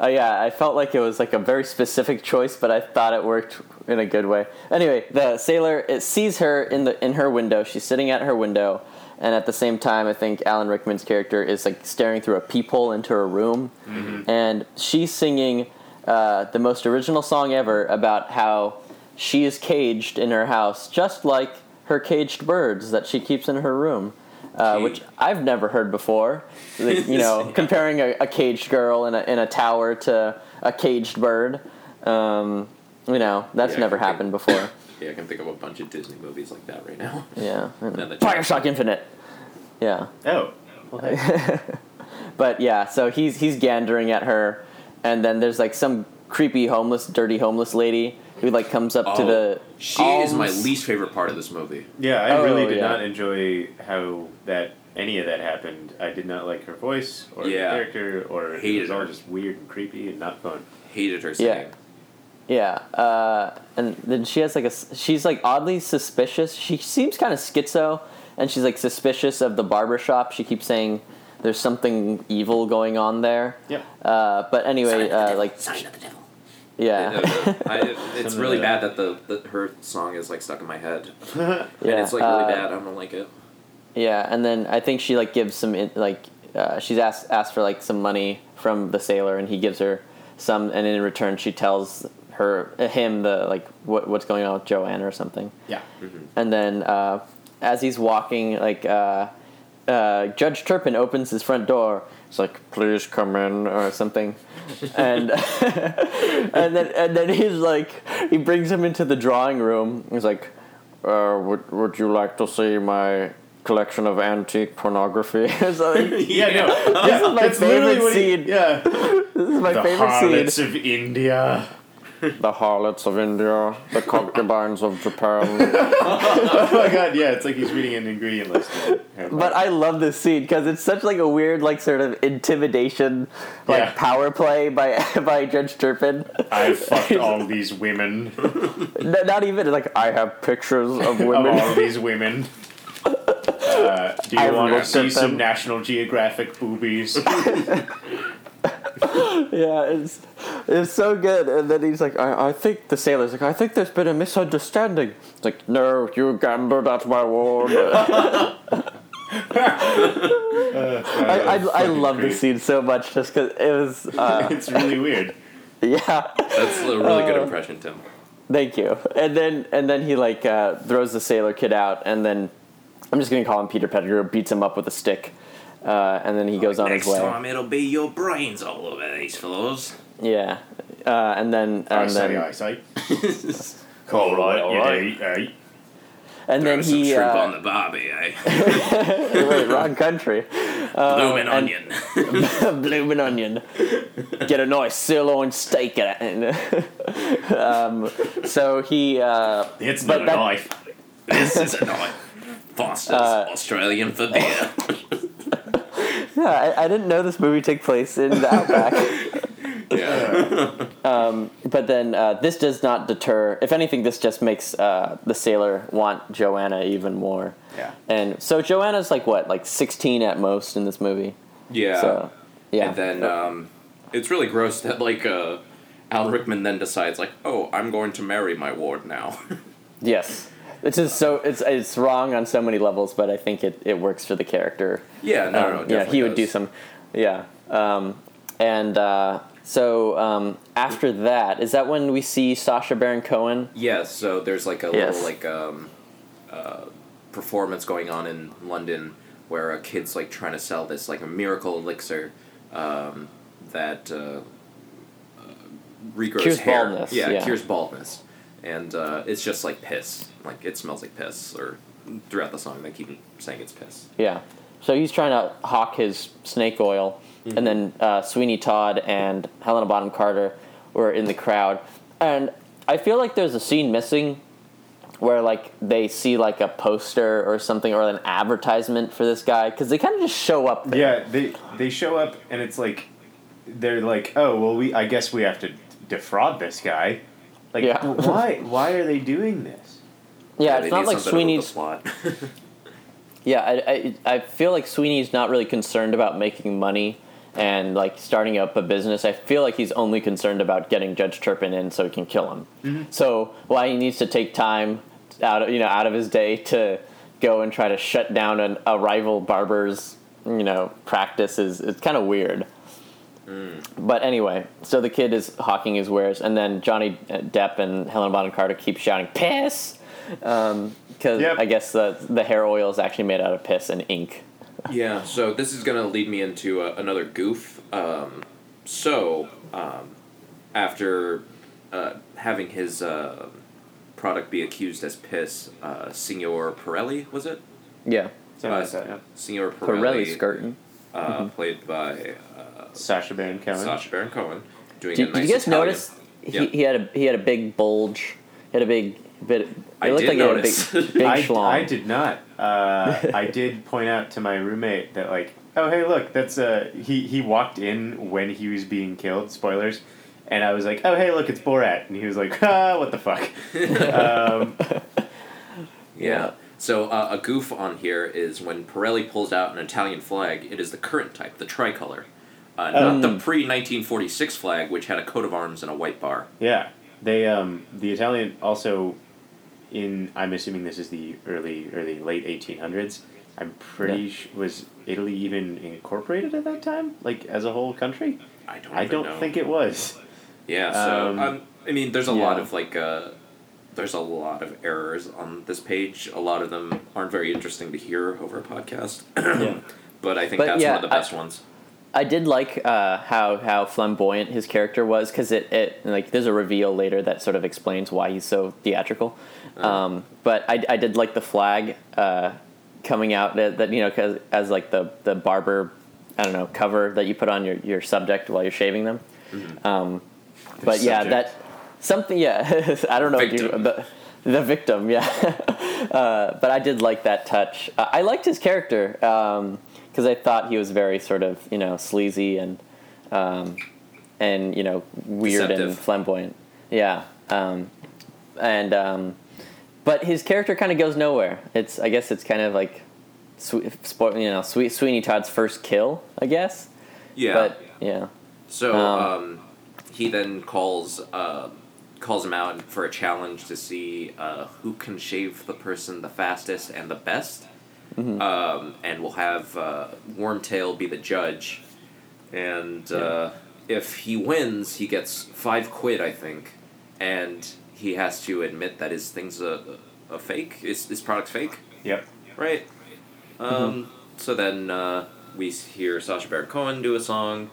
uh, yeah, I felt like it was like a very specific choice, but I thought it worked in a good way. Anyway, the sailor it sees her in the in her window. She's sitting at her window, and at the same time, I think Alan Rickman's character is like staring through a peephole into her room, and she's singing uh, the most original song ever about how she is caged in her house, just like her caged birds that she keeps in her room. Uh, which I've never heard before. Like, you know, comparing a, a caged girl in a, in a tower to a caged bird. Um, you know, that's Yeah, never can think- happened before. Yeah, I can think of a bunch of Disney movies like that right now. Yeah. And the Bioshock Infinite. Yeah. Oh, well, hey. But yeah, so he's he's gandering at her, and then there's like some creepy homeless, dirty homeless lady who like comes up to Oh, the. She is my least favorite part of this movie. yeah, I Oh, really did yeah. not enjoy how that any of that happened. I did not like her voice or Yeah. her character, or it Hated was all her. just weird and creepy and not fun. Hated her singing. Yeah, uh, and then she has like a She's like oddly suspicious. She seems kind of schizo, and she's like suspicious of the barber shop. She keeps saying there's something evil going on there. Yep. Uh, but anyway, uh, like Sign of the devil. yeah, I, it's Something really bad that the, the her song is like stuck in my head. yeah. And it's like really uh, bad. I don't like it. Yeah, and then I think she like gives some in, like uh, she's asked asked for like some money from the sailor, and he gives her some, and in return she tells her uh, him the like what what's going on with Joanne or something. Yeah. And then uh, as he's walking, like uh, uh, Judge Turpin opens his front door. It's like, please come in or something, and and then and then he's like, he brings him into the drawing room. He's like, uh, would would you like to see my collection of antique pornography? or something? Yeah, no. This is my that's literally favorite what he- yeah. This is my the favorite harlots scene. of India. The harlots of India, the concubines of Japan. Oh my god, yeah, it's like he's reading an ingredient list. But I love this scene because it's such like a weird, like sort of intimidation, like Yeah. power play by by Judge Turpin. I fucked all these women. N- Not even like I have pictures of Of women. all these women. Uh, do you I've want to see some. National Geographic boobies? Yeah, it's It's so good. And then he's like, I, I think the sailor's like, I think there's been a misunderstanding. It's like, no, you gambled at my ward. I, I, I love this scene so much just because it was, uh, it's really weird. yeah. That's a really good Uh, impression, Tim. Thank you. And then and then he like uh, throws the sailor kid out, and then I'm just gonna call him Peter Pettigrew, beats him up with a stick, uh, and then he goes on his way. time it'll be your brains all over these fellows. Yeah, uh, and then and then eyesight. All right, all right. Hey. and then some he shrimp uh, on the barbie, eh? wait, wrong country. Bloomin' and- onion. Bloomin' onion. Get a nice sirloin steak at it. um, so he. Uh, It's not a that- knife. this is a night. Foster's Uh, Australian for beer. Yeah, I, I didn't know this movie took place in the outback. yeah. But then uh, this does not deter. If anything, this just makes uh, the sailor want Joanna even more. Yeah. And so Joanna's like what, like sixteen at most in this movie. Yeah. So yeah. And then um, it's really gross that like uh, Alan Rickman then decides like, oh, I'm going to marry my ward now. yes, it's just so it's it's wrong on so many levels, but I think it, it works for the character. yeah, no, Um, no, yeah, definitely he would do some. Yeah. Um, and uh, so um, after that, is that when we see Sacha Baron Cohen? Yeah, so there's like a Yes. little like um, uh, performance going on in London where a kid's like trying to sell this like a miracle elixir um, that uh, uh, regrows Cures hair. baldness, Yeah, yeah. cures baldness, and uh, it's just like piss. Like it smells like piss. Or throughout the song, they keep saying it's piss. Yeah. So he's trying to hawk his snake oil, and then uh, Sweeney Todd and Helena Bonham Carter were in the crowd, and I feel like there's a scene missing where like they see like a poster or something or an advertisement for this guy because they kind of just show up there. Yeah, they they show up and it's like they're like, oh well, we I guess we have to defraud this guy. Like, Yeah. why why are they doing this? Yeah, they it's not like something to move the Sweeney's. plot. Yeah, I, I I feel like Sweeney's not really concerned about making money and like starting up a business. I feel like he's only concerned about getting Judge Turpin in so he can kill him. Mm-hmm. So why he needs to take time out of you know out of his day to go and try to shut down an, a rival barber's you know practice is it's kind of weird. But anyway, so the kid is hawking his wares, and then Johnny Depp and Helen Bonham Carter keep shouting "piss," because Yep. I guess the the hair oil is actually made out of piss and ink. Yeah, so this is going to lead me into uh, another goof. Um, so, um, after uh, having his uh, product be accused as piss, uh, Signor Pirelli, was it? Yeah, Something Uh, like that, yeah. Signor Pirelli Pirelli, skirting. uh, played by uh, Sacha Baron Cohen. Sacha Baron Cohen, doing Did, a did you guys Italian- notice he, Yeah. he had a he had a big bulge, he had a big bit. It I looked did like notice. he had a big big I, schlong. I did not. Uh, I did point out to my roommate that like, oh hey look, that's uh he he walked in when he was being killed. Spoilers. And I was like, oh hey look, it's Borat, and he was like, ah, what the fuck. um, Yeah. So uh, a goof on here is when Pirelli pulls out an Italian flag, it is the current type, the tricolor, uh, not the pre 1946 flag, which had a coat of arms and a white bar. Yeah, they um the Italian also in I'm assuming this is the early early late 1800s. I'm pretty Yeah. sh- was Italy even incorporated at that time, like as a whole country? I don't. I even don't know. think it was. Yeah. So Um, um, I mean, there's a lot of like. Uh, there's a lot of errors on this page. A lot of them aren't very interesting to hear over a podcast. Yeah. But I think But that's yeah, one of the I- best ones. I did like uh, how how flamboyant his character was because it, it like there's a reveal later that sort of explains why he's so theatrical. Um, but I, I did like the flag uh, coming out that, that you know 'cause- as like the the barber I don't know cover that you put on your, your subject while you're shaving them. Um, but yeah, subject. that something yeah I don't know Victim. the the victim yeah. uh, but I did like that touch. Uh, I liked his character because I thought he was very sort of you know sleazy and um, and you know weird and flamboyant. Yeah, um, and um, but his character kind of goes nowhere. It's I guess it's kind of like you know Swe- Sweeney Todd's first kill, I guess. Yeah. But yeah, So Um, um, he then calls uh, calls him out for a challenge to see uh, who can shave the person the fastest and the best. Um, and we'll have uh, Wormtail be the judge, and uh, if he wins, he gets five quid, I think, and he has to admit that his thing's a, a fake. His, his product's fake, Yep. right? Um, So then uh, we hear Sacha Baron Cohen do a song.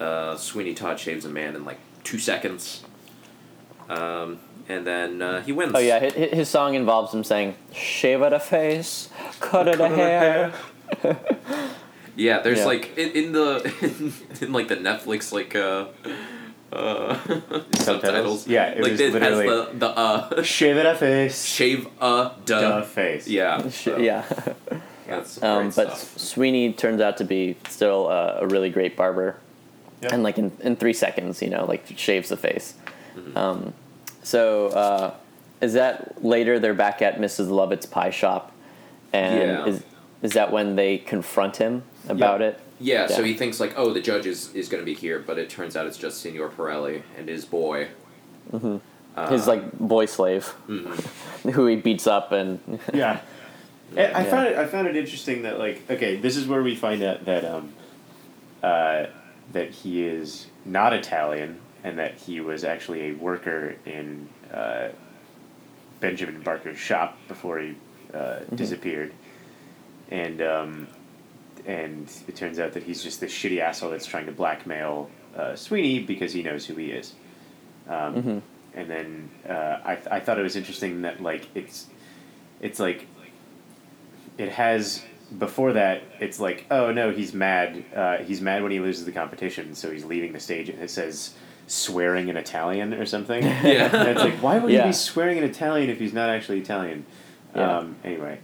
Uh, Sweeney Todd shaves a man in like two seconds. Um, and then uh, he wins. Oh yeah, his, his song involves him saying, "Shave it a face, cut it a hair." Yeah, there's Yeah. like in, in the in, in like the Netflix like uh uh subtitles. Yeah, it like was it literally- has the the uh Shave it a face. shave a duh. Duh face. Yeah. So yeah. That's Um, but stuff. Sweeney turns out to be still uh, a really great barber, Yep. and like in, in three seconds, you know, like shaves the face. Mm-hmm. Um, so uh, is that later? They're back at Mrs. Lovett's pie shop, and Yeah. is is that when they confront him about Yeah. it? Yeah, so he thinks like, oh, the judge is, is going to be here, but it turns out it's just Signor Pirelli and his boy. Uh, His like boy slave, mhm. who he beats up, and Yeah. I, I Yeah. found it. I found it interesting that like okay, this is where we find out that um, uh, that he is not Italian and that he was actually a worker in uh, Benjamin Barker's shop before he uh, disappeared, and um, and it turns out that he's just this shitty asshole that's trying to blackmail uh, Sweeney because he knows who he is. Um, Mhm. And then uh, I I thought it was interesting that like it's it's like it has before that it's like oh no he's mad uh, he's mad when he loses the competition so he's leaving the stage and it says swearing in Italian or something Yeah. and it's like why would he be swearing in Italian if he's not actually Italian Yeah. um, anyway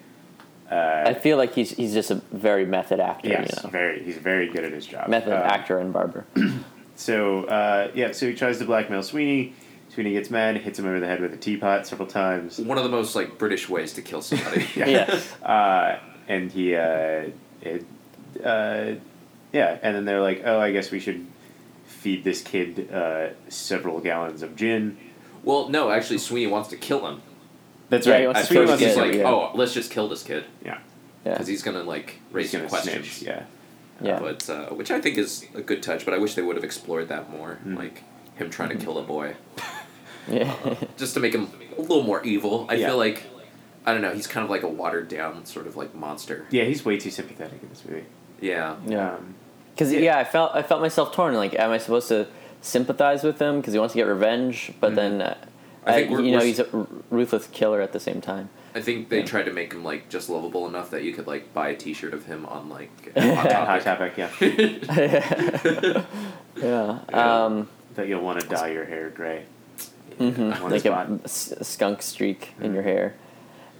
I uh, feel like he's he's just a very method actor. yes you know, very he's very good at his job method Um, actor and barber. so uh, yeah so he tries to blackmail Sweeney Sweeney gets mad hits him over the head with a teapot several times One of the most like British ways to kill somebody. yeah. Yes. Uh, and he, uh, it, uh, yeah, and then they're like, oh, I guess we should feed this kid uh, several gallons of gin. Well, no, actually, Sweeney wants to kill him. That's right. he wants At Sweeney first, first he's get- like, yeah. "Oh, let's just kill this kid," yeah, Yeah. because he's gonna like raise some questions. snitch. Yeah, Yeah. But uh, which I think is a good touch. But I wish they would have explored that more, Mm. like him trying to kill a boy, Yeah. just to make him a little more evil. I Yeah. feel like I don't know. He's kind of like a watered down sort of like monster. yeah, he's way too sympathetic in this movie. Yeah. Yeah. Um, Because Yeah. yeah. I felt I felt myself torn. Like, am I supposed to sympathize with him because he wants to get revenge? But then, uh, I I think we're- you know, we're- he's a r- ruthless killer at the same time. I think they Yeah. tried to make him like just lovable enough that you could like buy a T-shirt of him on like Yeah. Hot Hot Topic. topic, yeah. yeah. Yeah. Um, that you'll want to dye your hair gray. mhm, Like spot. a s- skunk streak in your hair.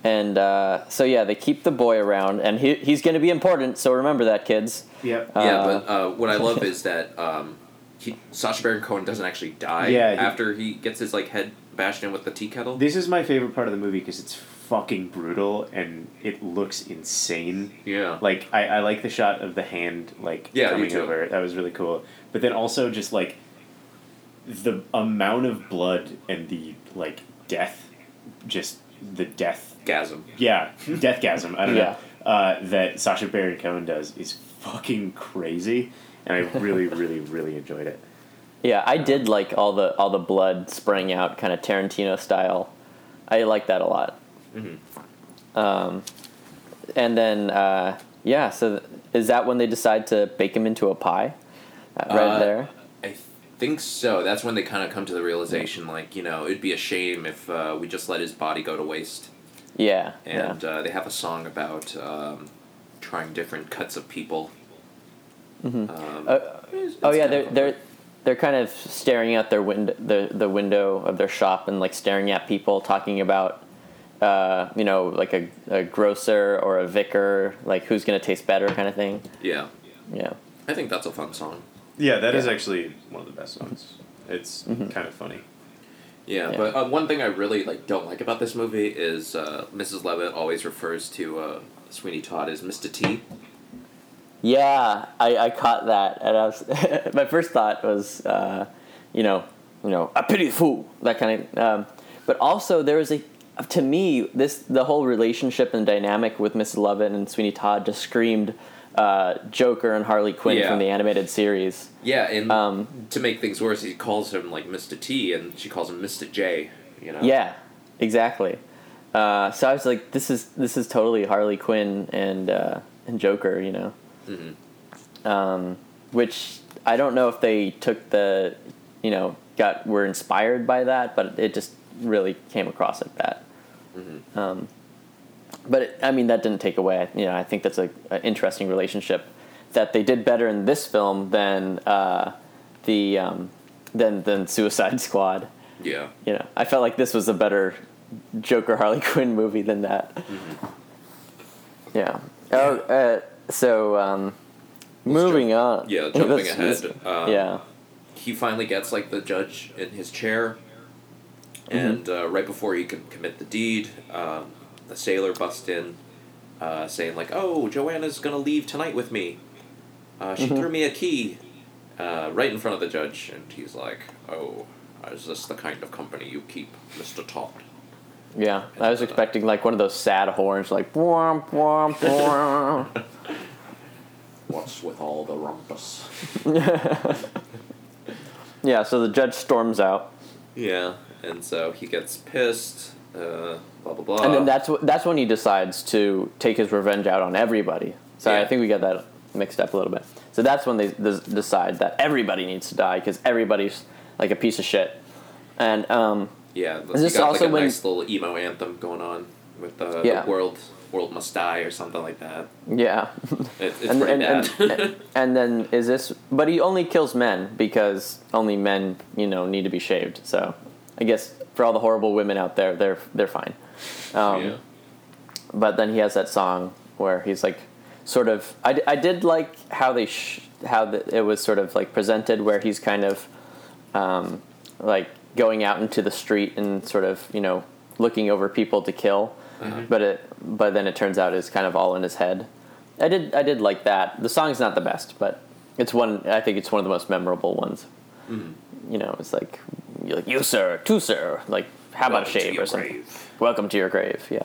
And uh, so yeah, they keep the boy around, and he, he's going to be important. So remember that, kids. Yep. Uh, yeah, but uh, what I love is that um, he, Sacha Baron Cohen doesn't actually die Yeah, he- after he gets his like head bashed in with the tea kettle. This is my favorite part of the movie because it's fucking brutal and it looks insane. yeah. Like I, I like the shot of the hand like Yeah, coming too. over. That was really cool. But then also just like the amount of blood and the like death, just the death. Gasm. Yeah, deathgasm. I don't Yeah. know. Uh, that Sacha Baron Cohen does is fucking crazy, and I really, really, really enjoyed it. Yeah, I did like all the all the blood spraying out, kind of Tarantino style. I like that a lot. Mhm. Um, and then uh, yeah, so th- is that when they decide to bake him into a pie? Uh, right Uh, there. I think so. That's when they kind of come to the realization, like you know, it'd be a shame if uh, we just let his body go to waste. Yeah. yeah. And uh, they have a song about um, trying different cuts of people. Mhm. Um, Uh, it's- oh yeah, they're they're they're kind of staring out their window the the window of their shop and like staring at people talking about uh, you know like a, a grocer or a vicar like who's gonna taste better kind of thing. Yeah, Yeah. I think that's a fun song. Yeah, that is Yeah. actually one of the best songs. It's Mhm. kind of funny. Yeah, Yeah. but uh, one thing I really like don't like about this movie is uh, Mrs. Lovett always refers to uh, Sweeney Todd as Mr. T. Yeah, I, I caught that, and I was my first thought was, uh, you know, you know, a pity fool, that kind of. Um, but also there was a, to me, this the whole relationship and dynamic with Mrs. Lovett and Sweeney Todd just screamed uh, Joker and Harley Quinn Yeah. from the animated series. Yeah, and Um, to make things worse, he calls him like Mr. T, and she calls him Mr. J. You know. Yeah, exactly. Uh, so I was like, this is this is totally Harley Quinn and uh, and Joker, you know. Mhm. Um, which I don't know if they took the, you know, got were inspired by that, but it just really came across like that. Mhm. Um, but it, I mean, that didn't take away. You know, I think that's a, an interesting relationship that they did better in this film than uh, the um, than than Suicide Squad. Yeah. You know, I felt like this was a better Joker Harley Quinn movie than that. Yeah. Oh, uh, so um, moving on. Yeah, jumping ahead. Um, yeah. he finally gets like the judge in his chair, Mm-hmm. and uh, right before he can commit the deed, um, the sailor busts in, uh, saying like, "Oh, Joanna's gonna leave tonight with me. Uh, she Mhm. threw me a key." Uh, right in front of the judge, and he's like, "Oh, is this the kind of company you keep, Mister Todd?" Yeah. I was uh, expecting like one of those sad horns, like womp womp womp. What's with all the rumpus? yeah. So the judge storms out, Yeah, and so he gets pissed. Uh, blah blah blah. and then that's wh- that's when he decides to take his revenge out on everybody. So I think we got that mixed up a little bit. So that's when they decide that everybody needs to die because everybody's like a piece of shit. And um, Yeah, Is this got also like a when- nice little emo anthem going on with the, Yeah. the world world must die or something like that. yeah. It, it's and, pretty and, bad. and, and then is this but he only kills men because only men you know need to be shaved so i guess for all the horrible women out there they're they're fine um, yeah. but then he has that song where he's like sort of i, I did like how they sh- how the, it was sort of like presented where he's kind of um, like going out into the street and sort of you know looking over people to kill Uh-huh. but it but then it turns out it's kind of all in his head i did i did like that the song's not the best but it's one i think it's one of the most memorable ones Mhm. You know it's like you're like you sir two sir like how about a shave or something grave. welcome to your grave yeah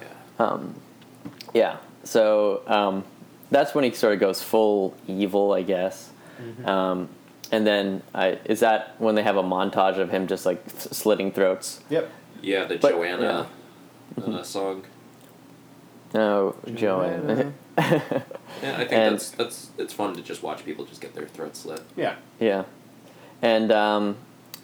Yeah. um, yeah. So um, that's when he sort of goes full evil, I guess. Um, and then I, is that when they have a montage of him just like s- slitting throats? Yep. Yeah, the But- Joanna Mm-hmm. uh, song. No, Joanna. Yeah, I think And- that's that's it's fun to just watch people just get their throats slit. Yeah. yeah. And um,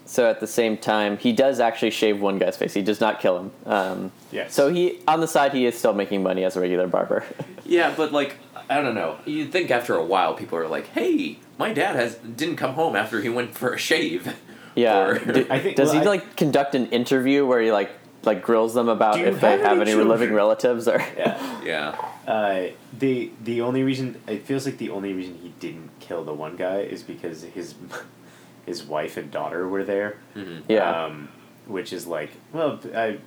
so at the same time, he does actually shave one guy's face. He does not kill him. Um, Yes. So he, on the side, he is still making money as a regular barber. Yeah, but like I don't know. You'd think after a while people are like, "Hey, my dad has didn't come home after he went for a shave." yeah. Or- Do- I think- does well, he I- like conduct an interview where he like like grills them about Do you if they have have any any living relatives or? Yeah. yeah. Uh, the the only reason it feels like the only reason he didn't kill the one guy is because his his wife and daughter were there. hmm Yeah. Um, which is like, well, I.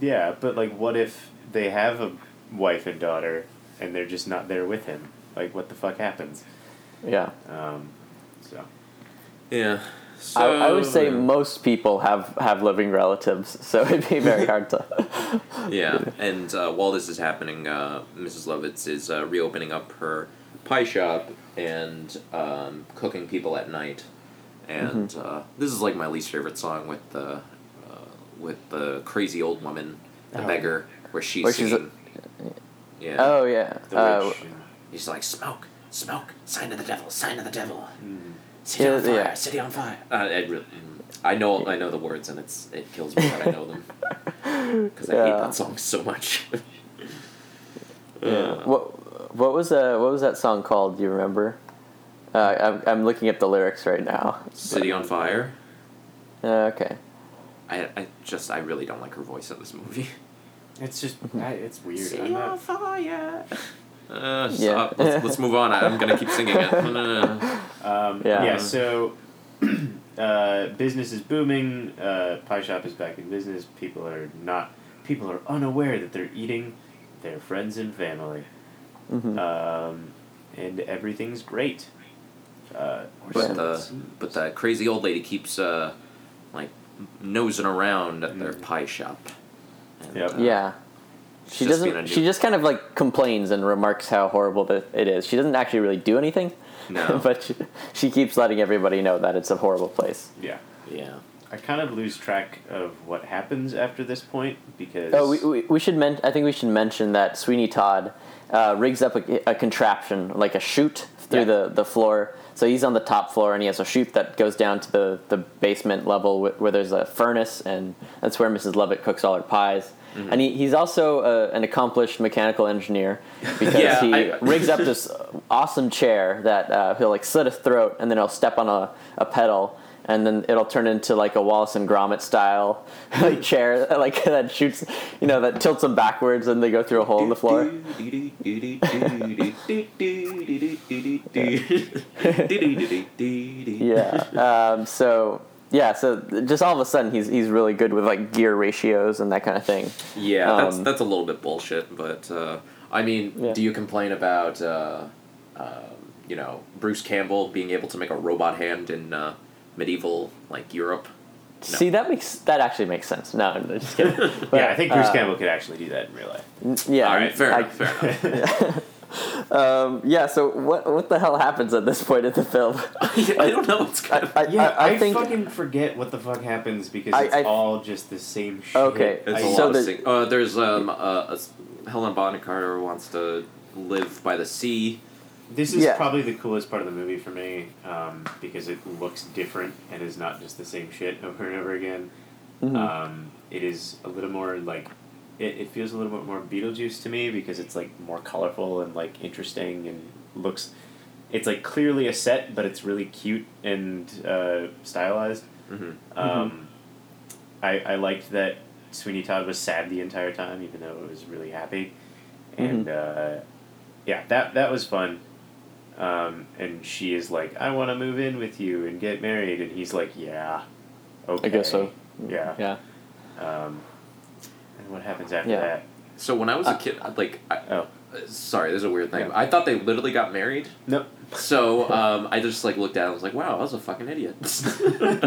Yeah, but like, what if they have a wife and daughter, and they're just not there with him? Like, what the fuck happens? yeah. Um, so Yeah. So, I, I would say most people have, have living relatives, so it'd be very hard to. Yeah, and uh, while this is happening, uh, Mrs. Lovett's is uh, reopening up her pie shop and um, cooking people at night. And Mm-hmm. uh, this is like my least favorite song with the uh, with the crazy old woman, the Oh. beggar, where she's Where she's singing. yeah, Oh yeah. the Uh, witch. and- he's like smoke, smoke, sign of the devil, sign of the devil, Mhm. city Yeah, on fire, yeah. city on fire. Uh, I, really, I know I know the words, and it's it kills me that I know them because I hate that song so much. yeah. Uh, What what was uh what was that song called? Do you remember? Uh, I'm I'm looking up the lyrics right now. City on Fire. Uh, okay. I, I just I really don't like her voice in this movie. It's just, Mm-hmm. I, it's weird. I'm not, fire. Uh, Yeah. stop. Let's, let's move on. I, I'm gonna keep singing it. No, no, no. Um, Yeah. yeah. So, uh, business is booming. Uh, pie shop is back in business. People are not. People are unaware that they're eating their friends and family, hmm um, and everything's great. Uh, But the but the crazy old lady keeps uh, like nosing around at their pie shop. And, Yep. uh, Yeah. She just doesn't. She just kind of like complains and remarks how horrible that it is. She doesn't actually really do anything, No. but she, she keeps letting everybody know that it's a horrible place. yeah. yeah. I kind of lose track of what happens after this point because Oh, we, we, we should men- I think we should mention that Sweeney Todd uh, rigs up a, a contraption, like a chute through Yeah. the, the floor. So he's on the top floor, and he has a chute that goes down to the, the basement level where, where there's a furnace, and that's where Mrs. Lovett cooks all her pies. Mm-hmm. And he, he's also uh an accomplished mechanical engineer because Yeah, he I- rigs up this awesome chair that uh, he'll like slit his throat, and then he'll step on a, a pedal, and then it'll turn into like a Wallace and Gromit style like chair, like that shoots, you know, that tilts them backwards, and they go through a hole in the floor. Yeah. Um, so yeah, so just all of a sudden he's he's really good with like gear ratios and that kind of thing. Yeah, that's Um, that's a little bit bullshit, but uh, I mean, Yeah. do you complain about uh, um, you know Bruce Campbell being able to make a robot hand in uh, medieval like Europe? No. See, that makes that actually makes sense. No, I'm just kidding. But, yeah, I think Bruce uh, Campbell could actually do that in real life. Yeah. All right, fair I- enough. Fair enough. Um, yeah. So what what the hell happens at this point in the film? I don't know what's going. I, Yeah, I, I, I think fucking forget what the fuck happens because I- it's I- all just the same shit. Okay, It's I- a So lot the- of sing- uh, There's um, uh, a s- Helen Bonham Carter wants to live by the sea. This is Yeah. probably the coolest part of the movie for me um, because it looks different and is not just the same shit over and over again. Mhm. Um, it is a little more like it, it feels a little bit more Beetlejuice to me because it's like more colorful and like interesting and looks. It's like clearly a set, but it's really cute and uh, stylized. Mm-hmm. Um, I I liked that Sweeney Todd was sad the entire time, even though it was really happy, and uh, yeah, that that was fun. Um, and she is like, I want to move in with you and get married, and he's like, Yeah, okay, I guess so. Yeah. Yeah. Um, and what happens after Yeah. that? So when I was a Uh, kid, like, I, Oh, uh, sorry, this is a weird thing. Yeah. I thought they literally got married. nope. So um, I just like looked at it and was like, wow, I was a fucking idiot.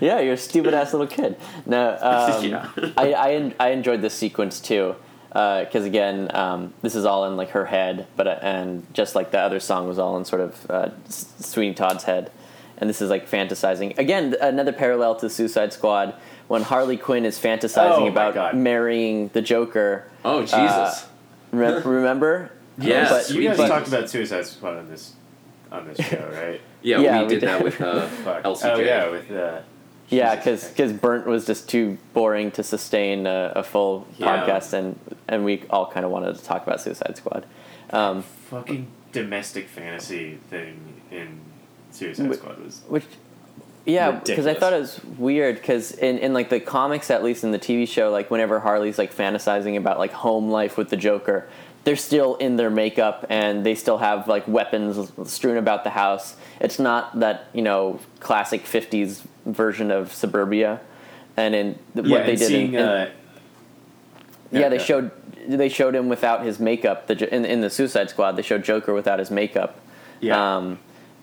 yeah, you're a stupid ass little kid. No, um, Yeah. I, I I enjoyed this sequence too, because again, um, this is all in like her head, but uh, and just like the other song was all in sort of uh, Sweeney Todd's head, and this is like fantasizing again. Another parallel to Suicide Squad when Harley Quinn is fantasizing Oh about marrying the Joker. oh Jesus. Uh, Re- remember? Yes, But- you guys but- talked about Suicide Squad on this on this show, right? yeah, yeah, we, we did, did. that with uh, LCJ. Oh yeah, with uh, Yeah, Jesus because Burnt was just too boring to sustain a, a full Yeah. podcast, and and we all kind of wanted to talk about Suicide Squad. Um, fucking domestic fantasy thing in Suicide Wh- Squad was which, yeah, because I thought it was weird because in, in like the comics, at least in the TV show, like whenever Harley's like fantasizing about like home life with the Joker, they're still in their makeup and they still have like weapons strewn about the house. It's not that you know classic '50s version of suburbia, and in the, yeah, what they did seeing in, in- uh, yeah, they yeah. showed they showed him without his makeup. The in in the Suicide Squad, they showed Joker without his makeup. Yeah. Um,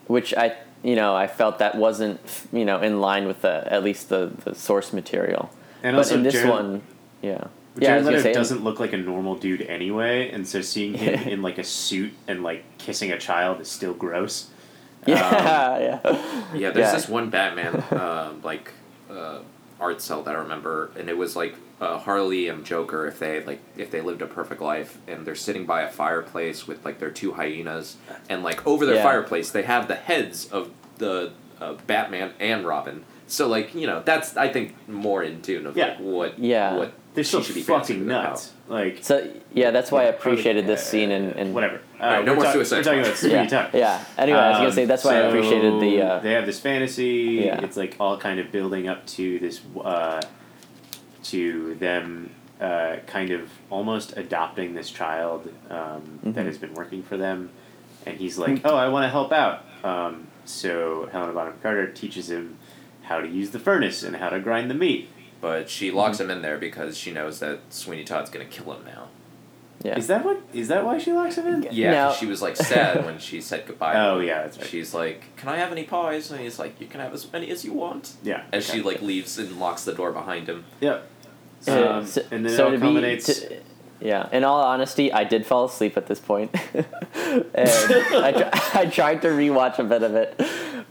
which I you know I felt that wasn't you know in line with the at least the, the source material. And but also in this Jared- one, yeah, yeah, Jared gonna Leto doesn't look like a normal dude anyway, and so seeing him in like a suit and like kissing a child is still gross. yeah, Um, yeah, Yeah, there's Yeah. this one Batman uh, like uh, art cel that I remember, and it was like uh, Harley and Joker if they like if they lived a perfect life, and they're sitting by a fireplace with like their two hyenas, and like over their Yeah. fireplace they have the heads of the uh, Batman and Robin. So like you know that's I think more in tune of Yeah. like what Yeah. what They're she still should be fucking nuts. Like So yeah, that's why I appreciated this scene and, and whatever. Uh, Alright, no more talk- Suicide We're talking about Sweeney Yeah, Todd. yeah. Anyway, I was gonna Um, say that's why I appreciated the. Uh, they have this fantasy. Yeah. It's like all kind of building up to this, uh, to them uh, kind of almost adopting this child um, that Mhm. has been working for them, and he's like, "Oh, I want to help out." Um, so Helena Bonham Carter teaches him how to use the furnace and how to grind the meat. But she locks him in there because she knows that Sweeney Todd's gonna kill him now. Yeah. Is that what? Is that why she locks him in? Yeah, Now- she was like sad when she said goodbye. Oh yeah, that's right. She's like, "Can I have any pies?" And he's like, "You can have as many as you want." yeah. As okay. she like leaves and locks the door behind him. Yep. Uh, Um, so- and then it so all to be- culminates. to- yeah, in all honesty, I did fall asleep at this point. and I, tr- I tried to rewatch a bit of it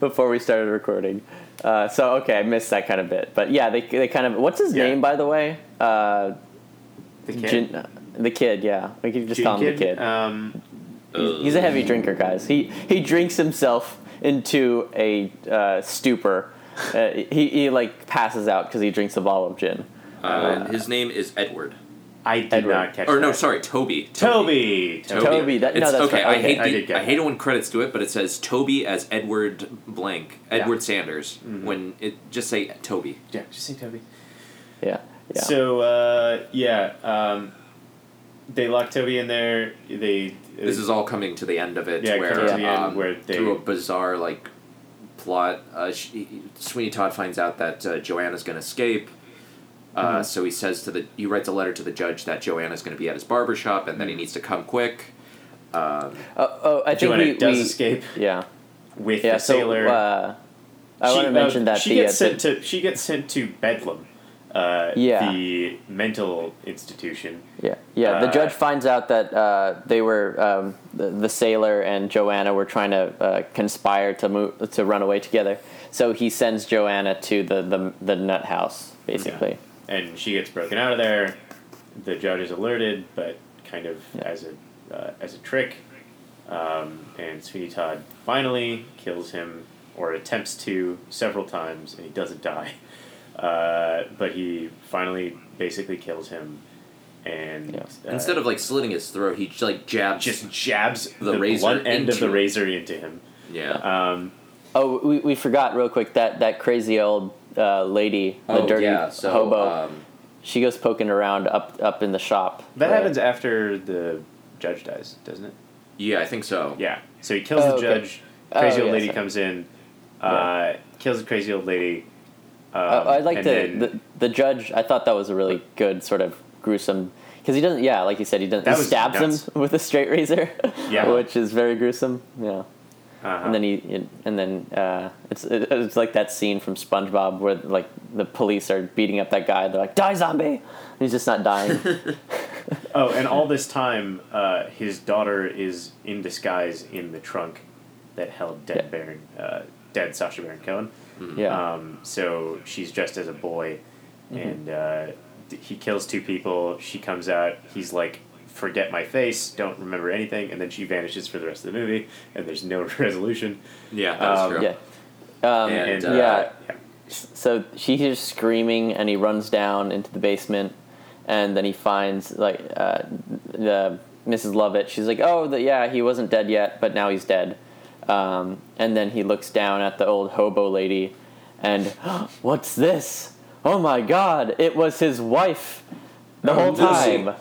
before we started recording. Uh, so, okay, I missed that kind of bit. But yeah, they, they kind of. What's his Yeah. name, by the way? Uh, the kid. Jin- the kid, yeah. We could just Jin call him the kid. Um, He's, he's a heavy drinker, guys. He, he drinks himself into a uh, stupor. Uh, he, he, like, passes out because he drinks a bottle of gin. Uh, his name is Edward. I did Edward. not catch. Or no, sorry, Toby. Toby. Toby. Toby, that- no, that's okay. right. I hate I the, did get I hate it when credits do it, but it says Toby as Edward blank, Edward Sanders. Mm-hmm. When it just say Toby. Yeah, just say Toby. Yeah. Yeah. So uh, yeah, um, they lock Toby in there. They. This is all coming to the end of it, Yeah, where, coming to the end um, where they- through a bizarre like plot, uh, she, Sweeney Todd finds out that uh, Joanna's going to escape. Uh, Mhm. So he says to the he writes a letter to the judge that Joanna's going to be at his barber shop and that Mm-hmm. he needs to come quick. Um, Oh, oh I think Joanna we, does we escape yeah with yeah. the sailor. Uh, I She- want to uh, mention that she the, gets uh, sent to she gets sent to Bedlam, uh, Yeah. the mental institution. the yeah yeah the uh, judge finds out that uh, they were um, the, the sailor and Joanna were trying to uh, conspire to move to run away together. So he sends Joanna to the the, the nut house basically. And she gets broken out of there. The judge is alerted, but kind of Yeah. as a uh, as a trick. Um, and Sweeney Todd finally kills him, or attempts to several times, and he doesn't die. Uh, but he finally basically kills him, and Yeah. uh, instead of like slitting his throat, he like jabs. just jabs the the, razor blunt end of into the him. razor into him. yeah. Um, Oh, we, we forgot real quick that that crazy old uh, lady, the oh dirty yeah. So hobo. um, she goes poking around up up in the shop. that right? happens after the judge dies, doesn't it? yeah, I think so. Yeah. So he kills Oh, the okay. judge. Oh, Crazy old yeah, lady sorry. comes in, uh, kills the crazy old lady. Um, Uh, I like and the, then- the the judge. I thought that was a really good sort of gruesome because he doesn't. Yeah, like you said, he doesn't. That He was stabs nuts. him with a straight razor. Yeah. which is very gruesome. Yeah, uh-huh. and then he and then uh, it's it's like that scene from SpongeBob where like the police are beating up that guy. They're like, "Die, zombie!" And he's just not dying. oh, and all this time, uh, his daughter is in disguise in the trunk that held dead Yeah. Baron, uh, dead Sacha Baron Cohen. yeah, Um, so she's dressed as a boy, Mm-hmm. and uh, he kills two people. She comes out. He's like, "Forget my face. Don't remember anything." And then she vanishes for the rest of the movie, and there's no resolution. Yeah, that's Um, true. yeah. Um, And, And uh, yeah. yeah. so she hears screaming and he runs down into the basement and then he finds like uh, the mrs lovett she's like oh the, yeah he wasn't dead yet but now he's dead um, and then he looks down at the old hobo lady and what's this oh my god it was his wife the whole time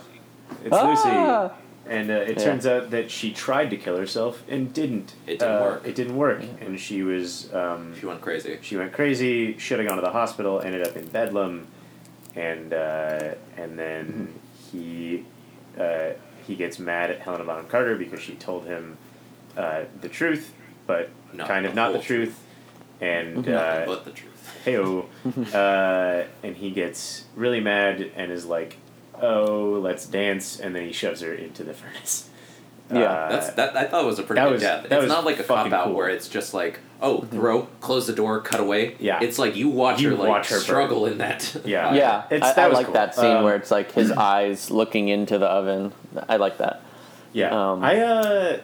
It's Ah! Lucy. And uh, it Yeah. turns out that she tried to kill herself and didn't. It didn't Uh, work. It didn't work, and she was um, She went crazy. she went crazy. Should have gone to the hospital. Ended up in Bedlam, and uh, and then he uh, he gets mad at Helena Bonham Carter because she told him uh, the truth, but Not kind of the not the whole truth. And Nothing uh, but the truth. heyo, uh, and he gets really mad and is like, "Oh, let's dance," and then he shoves her into the furnace. Yeah. Uh, That's that. I thought it was a pretty that good was- death. that It's was not like a fucking cop out cool. where it's just like, oh, throw, close the door, cut away. Yeah. It's like you watch You her like watch her burn. struggle in that. Yeah. yeah It's- I, that I was like cool. that scene Um, where it's like his eyes looking into the oven i like that Yeah. Um, I uh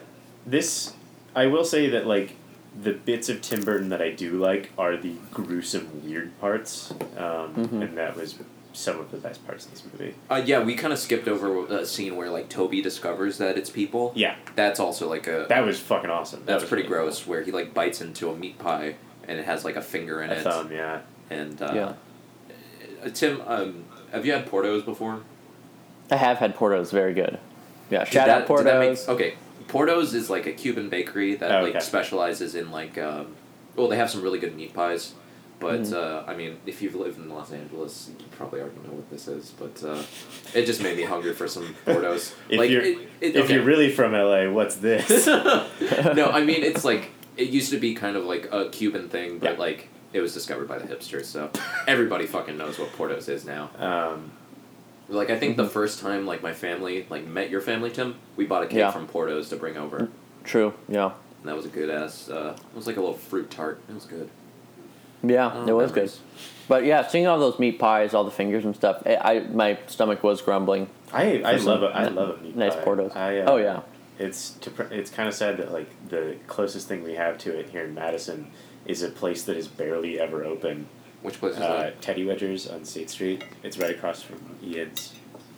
this I will say that like the bits of Tim Burton that I do like are the gruesome weird parts. Um, Mhm. and that was some of the best parts of this movie. Uh, yeah, we kind of skipped over a scene where like Toby discovers that it's people. Yeah. That's also like a. That was fucking awesome. That that's was pretty really gross. Where he like bites into a meat pie and it has like a finger in. A it. thumb, yeah. And uh, yeah uh, Tim, um, have you had Portos before? i have had portos very good yeah Did shout that- out did that make- portos okay, Portos is like a Cuban bakery that Oh, like specializes in like. Um, well, they have some really good meat pies. But Mm-hmm. uh, I mean, if you've lived in Los Angeles, you probably already know what this is. But uh, it just made me hungry for some Portos. If like, you're- it, it, If okay. you're really from LA, what's this? no, I mean it's like it used to be kind of like a Cuban thing, but Yeah. like it was discovered by the hipsters, so everybody fucking knows what Portos is now. um, Like I think Mm-hmm. the first time like my family like met your family, Tim, we bought a cake Yeah. from Portos to bring over, True. Yeah. that was a good ass. Uh, it was like a little fruit tart. It was good. Yeah, Oh, it was good. But yeah, seeing all those meat pies, all the fingers and stuff, I, I my stomach was grumbling. I I love some a, I n- love a meat pies. nice pie. Portos. I, uh, Oh, yeah. It's depre- it's kind of sad that like the closest thing we have to it here in Madison is a place that is barely ever open. Which place is Uh, Teddywedgers on State Street. It's right across from Ian's.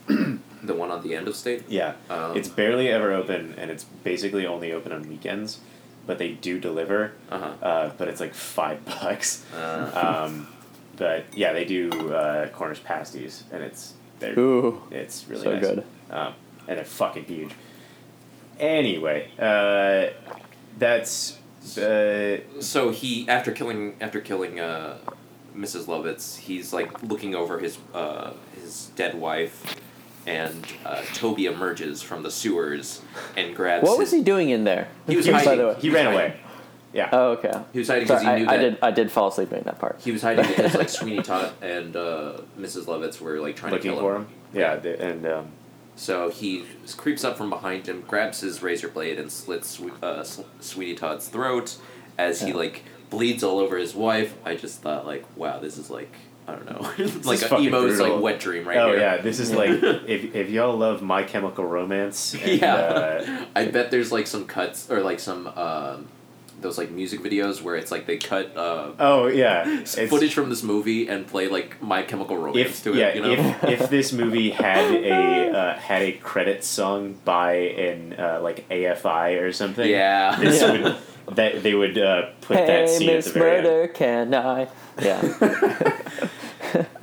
The one on the end of state. Yeah, Um, it's barely ever open, and it's basically only open on weekends. But they do deliver. Uh-huh. Uh, but it's like five bucks. Uh, Um, but yeah, they do uh, Cornish pasties, and it's they're Ooh, it's really so nice. good. Um, and they're fucking huge. Anyway, uh, that's uh, so he after killing after killing uh, Mrs. Lovett, he's like looking over his uh, his dead wife, and uh, Toby emerges from the sewers and grabs. What was he doing in there? He was by hiding. the way. he was ran hiding. away. Yeah. Oh, okay. He was hiding because he knew I, I did. I did fall asleep during that part. he was hiding because like Sweeney Todd and uh, Mrs. Lovett were like trying looking to kill for him. Yeah, the, and um, So he creeps up from behind him, grabs his razor blade, and slits Swe- uh, S- Sweeney Todd's throat as he like bleeds all over his wife. I just thought like, wow, this is like I don't know, It's like is an fucking emo's brutal. like wet dream right oh here. yeah, this is like if if y'all love My Chemical Romance. And, yeah. Uh, I bet there's like some cuts or like some um, those like music videos where it's like they cut uh, oh yeah. It's, footage from this movie and play like My Chemical Romance if to it. yeah, you know? if if this movie had a uh, had a credit song by an uh, like AFI or something, yeah. this Yeah. would that they would uh, put that hey, scene at the Miss very end. Murder, can I? Yeah,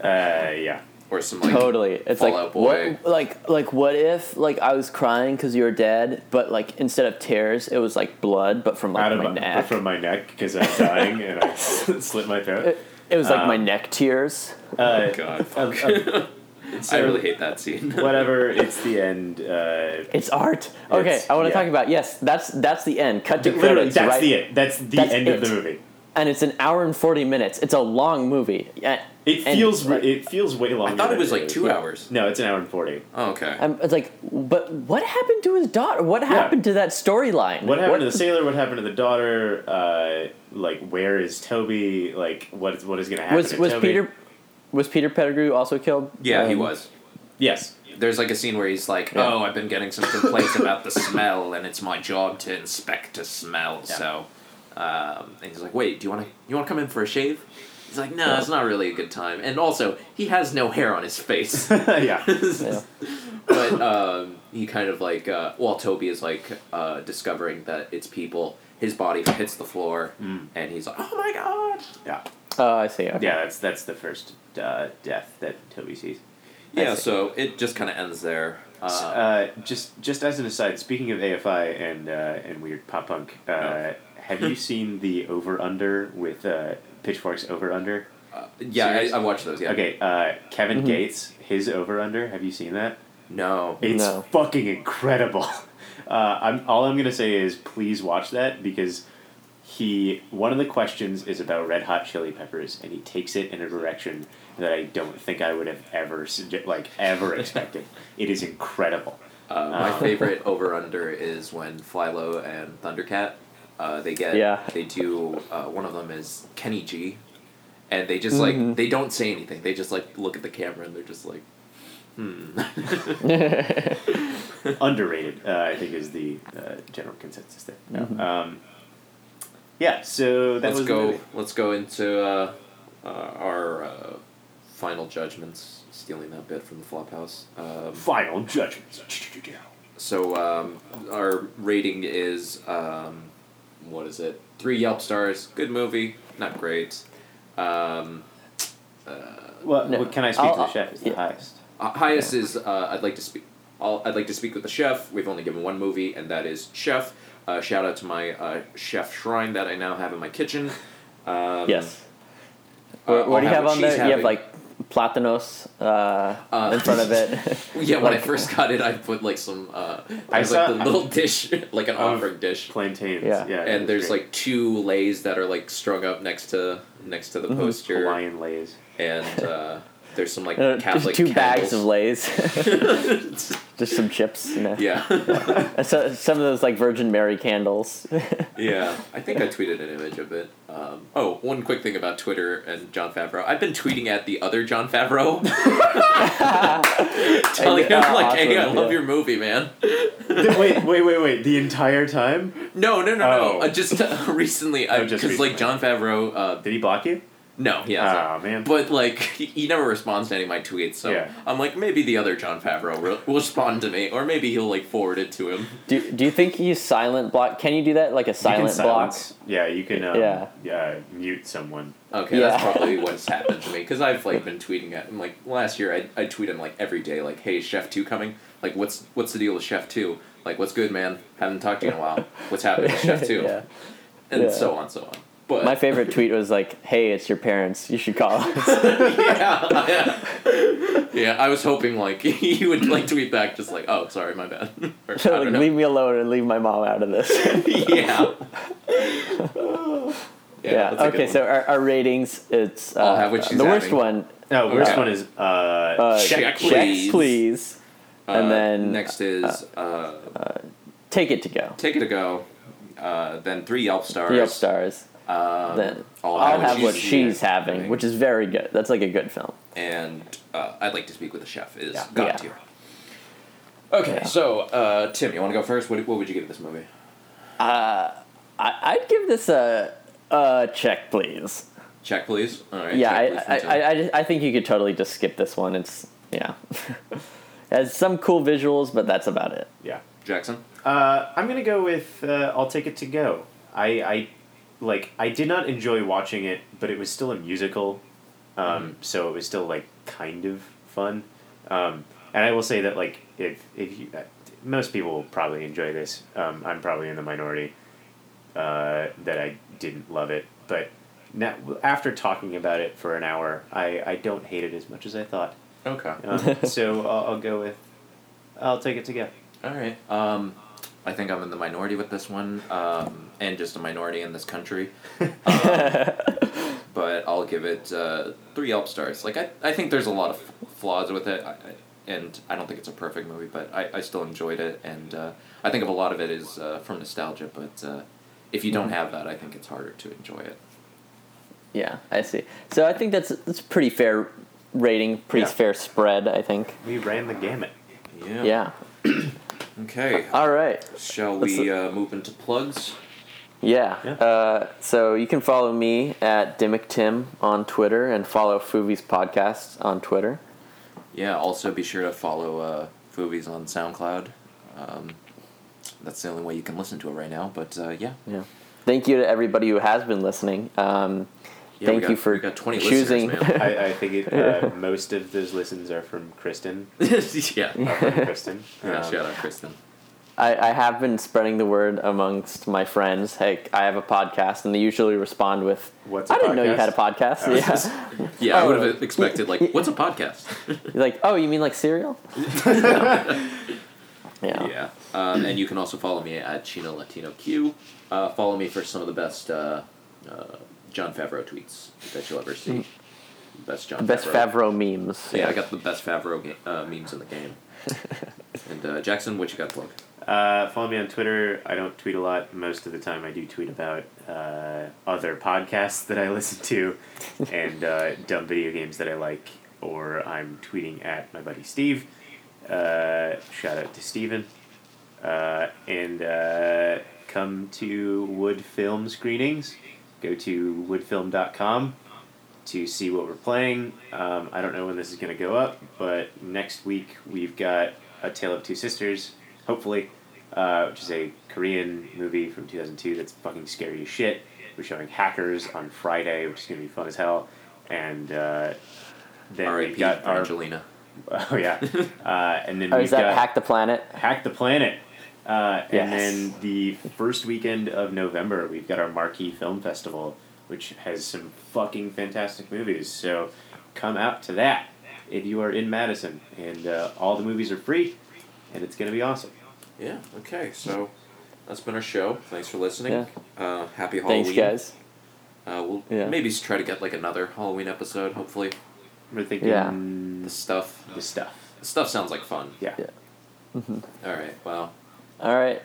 Uh, yeah. or some like totally. It's Fall like Boy. what, like, like, what if, like, I was crying because you were dead, but like instead of tears, it was like blood, but from like Out my my, neck. from my neck because I'm dying and I slit my throat. it, it was like my Um, neck tears. Uh, Oh God, um, fuck. um, I so- really hate that scene. whatever. It's the end. Uh, It's art. Okay, It's- I want to yeah. talk about yes. That's that's the end. Cut to literally, credits. that's right? the end. That's the That's end it. of the movie. And it's an hour and forty minutes. It's a long movie. Yeah, It and, feels like, it feels way longer. I thought it was like two Yeah. hours. No, it's an hour and forty. Oh, okay. um, it's like, but what happened to his daughter? What happened to that storyline? What happened to the sailor? What happened to the daughter? Uh, like, where is Toby? Like, what is what is going to happen? was to was Toby? Peter was Peter Pettigrew also killed? yeah, he Um, was. Yes. There's like a scene where he's like, Yeah. "Oh, I've been getting some complaints about the smell, and it's my job to inspect to smell." Yeah. So, um, and he's like, "Wait, do you want to you want to come in for a shave?" He's like, "No, it's not really a good time." And also, he has no hair on his face. yeah. Yeah. but um, he kind of like uh, while Toby is like uh, discovering that it's people, his body hits the floor, Mm. and he's like, "Oh my god!" Yeah. Oh, I see. Okay. Yeah. That's that's the first uh, death that Toby sees. Yeah, see. so it just kind of ends there. Uh, Uh, just just as an aside, speaking of AFI and uh, and weird pop punk, uh, Oh. Have you seen the Over Under with uh, Pitchfork's Over Under? uh, yeah, Serious? I, I watched those. Yeah. Okay, uh, Kevin Mhm. Gates, his Over Under. Have you seen that? No. It's No. fucking incredible. Uh, I'm all I'm gonna say is please watch that because he one of the questions is about Red Hot Chili Peppers and he takes it in a direction that I don't think I would have ever like ever expected. it is incredible. Uh, my Uh. favorite over under is when FlyLo and Thundercat, uh, they get Yeah. they do uh, one of them is Kenny G, and they just like they don't say anything. They just like look at the camera and they're just like, hmm. Underrated, uh, I think, is the uh, general consensus there. No. Mhm. Um, yeah, so that let's was go. Let's go into uh, uh, our uh, final judgments. Stealing that bit from the Flophouse. Um, Final judgments. So um, our rating is um, what is it? Three Yelp stars. Good movie. Not great. Um, uh, Well, No, what can I speak I'll- to the chef? Is the highest. uh, highest is uh, I'd like to speak. I'll, I'd like to speak with the chef. We've only given one movie, and that is Chef. Uh, shout out to my uh, chef shrine that I now have in my kitchen. Um, yes. What, what do you have, what on there? she's You have like Platanos uh, Uh, in front of it. Yeah, when I first got it, I put like some. Uh, I I saw- like the little dish, like an Of offering dish, Plantains. Yeah. Yeah. and there's great. like two leis that are like strung up next to next to the Mhm. poster, Hawaiian leis. and uh, there's some like Uh, just Catholic two bags of candles. Lay's. just some chips. You know. yeah, And So, some of those like Virgin Mary candles. yeah. I think I tweeted an image of it. Um, oh, one quick thing about Twitter and Jon Favreau. I've been tweeting at the other Jon Favreau, telling him like, "Hey, I awesome, love yeah. your movie, man." wait, wait, wait, wait. The entire time? No, no, no, no. Oh. Uh, just uh, recently, Oh, because just like recently. Jon Favreau. Uh, Did he block you? No, he hasn't. Oh, man. But like he, he never responds to any of my tweets, so Yeah. I'm like maybe the other Jon Favreau will, will respond to me, or maybe he'll like forward it to him. do, do you think you silent block? Can you do that like a You can silent block? silence- Yeah, you can um, Yeah. yeah. mute someone. Okay, Yeah. that's probably what's happened to me because I've like been tweeting at him like last year. I I tweet him like every day like, "Hey, Chef Two coming? Like, what's what's the deal with Chef Two? Like, what's good, man? Haven't talked to you in a while. What's happening with Chef Two? yeah. And Yeah. so on, so on. But My favorite tweet was like, "Hey, it's your parents. You should call us." yeah, yeah, yeah. I was hoping like he would like tweet back just like, "Oh, sorry, my bad." or, I like, don't know. leave me alone and leave my mom out of this. yeah. yeah. that's a good Okay. So our, our ratings, it's uh, I'll have what she's the worst one. No, worst Okay. one is uh, Uh, Check, check, please. please. and Uh, then, next is uh, Take it to go. take it to go. Uh, then three Yelp stars. Three up stars. Um, Then I'll I'll have, have what she's having, which is very good. That's like a good film. and uh, I'd like to speak with the chef is Yeah. God Yeah. tier. Okay, Yeah. so uh, Tim, you want to go first? What, what would you give this movie? Uh, I, I'd give this a, a check, please. Check, please. All right. yeah, check, I, please, I. I, I, just- I think you could totally just skip this one. It's yeah, it has some cool visuals, but that's about it. yeah. Jackson. Uh, I'm gonna go with uh, I'll take it to go. I, I like I did not enjoy watching it, but it was still a musical, um, Mm-hmm. so it was still like kind of fun. Um, and I will say that like if if you, uh, most people will probably enjoy this, um, I'm probably in the minority uh, that I didn't love it, but now after talking about it for an hour, I, I don't hate it as much as I thought. Okay. Um, so I'll, I'll go with I'll take it to go. All right. I think I'm in the minority with this one, um, and just a minority in this country. Um, but I'll give it uh, three Yelp stars. Like I, I think there's a lot of flaws with it, I, I, and I don't think it's a perfect movie, but I, I still enjoyed it, and uh, I think of a lot of it is uh, from nostalgia. But uh, if you don't have that, I think it's harder to enjoy it. Yeah, I see. So I think that's that's pretty fair rating, pretty Yeah. fair spread. I think. We ran the gamut. Yeah. Yeah. Okay. All right. Shall we uh, move into plugs? Yeah. Yeah. Uh, so you can follow me at Dimmick Tim on Twitter and follow Foovies Podcast on Twitter. Yeah. Also, be sure to follow uh, Foovies on SoundCloud. Um, that's the only way you can listen to it right now. But uh, yeah. Yeah. Thank you to everybody who has been listening. Um, Yeah, thank got, you for got 20 choosing. I, I think it, uh, most of those listens are from Kristen. yeah. Uh, from Kristen. Yeah, Um, shout out Kristen. I, I have been spreading the word amongst my friends. Hey, I have a podcast, and they usually respond with, What's a "I didn't know you had a podcast." Oh, yeah. Yeah, I Oh. would have expected, like, what's a podcast? You're like, "Oh, you mean like Serial?" yeah. yeah. Um, and you can also follow me at Chino Latino Q. Uh, follow me for some of the best uh, uh, Jon Favreau tweets that you'll ever see. Best John. Best Favreau. Favreau memes. Yeah, I got the best Favreau ga- uh, memes in the game. and uh, Jackson, what you got to plug? Uh, follow me on Twitter. I don't tweet a lot. Most of the time, I do tweet about uh, other podcasts that I listen to and uh, dumb video games that I like, or I'm tweeting at my buddy Steve. Uh, shout out to Steven. Uh, and uh, come to WUD Film screenings. Go to woodfilm.com to see what we're playing. Um, I don't know when this is going to go up, but next week we've got A Tale of Two Sisters, hopefully, uh, which is a Korean movie from 2002 that's fucking scary as shit. We're showing Hackers on Friday, which is going to be fun as hell. And uh, then we've got our. Angelina. Oh, yeah. Uh, and then Oh, we've is that got Hack the Planet? Hack the Planet. Uh, Yes. And then the first weekend of November, we've got our Marquee Film Festival which has some fucking fantastic movies. So come out to that if you are in Madison, and uh, all the movies are free, and it's gonna be awesome. Yeah. Okay. So that's been our show. Thanks for listening. Yeah. Uh, happy Halloween. Thanks, guys. Uh, we'll Yeah. maybe try to get like another Halloween episode. Hopefully, We're thinking Yeah. the stuff. the stuff. The stuff sounds like fun. Yeah. Yeah. All right. Well. All right.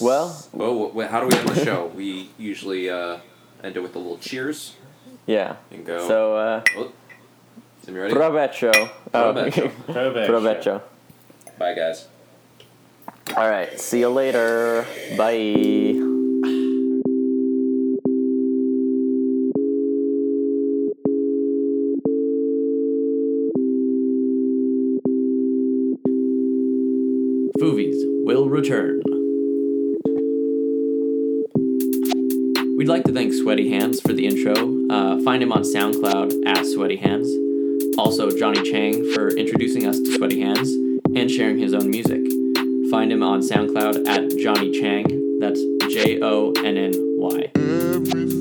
Well, wh- wh- how do we end the show? We usually uh, end it with a little cheers yeah. and go. So, uh, oh, Tim, you ready? provecho. Oh, Provecho. provecho. Bye, guys. All right. See you later. Bye. Foovies will return. We'd like to thank Sweaty Hands for the intro. Uh, find him on SoundCloud at Sweaty Hands. Also, Johnny Chang for introducing us to Sweaty Hands and sharing his own music. Find him on SoundCloud at Johnny Chang. That's J O N N Y.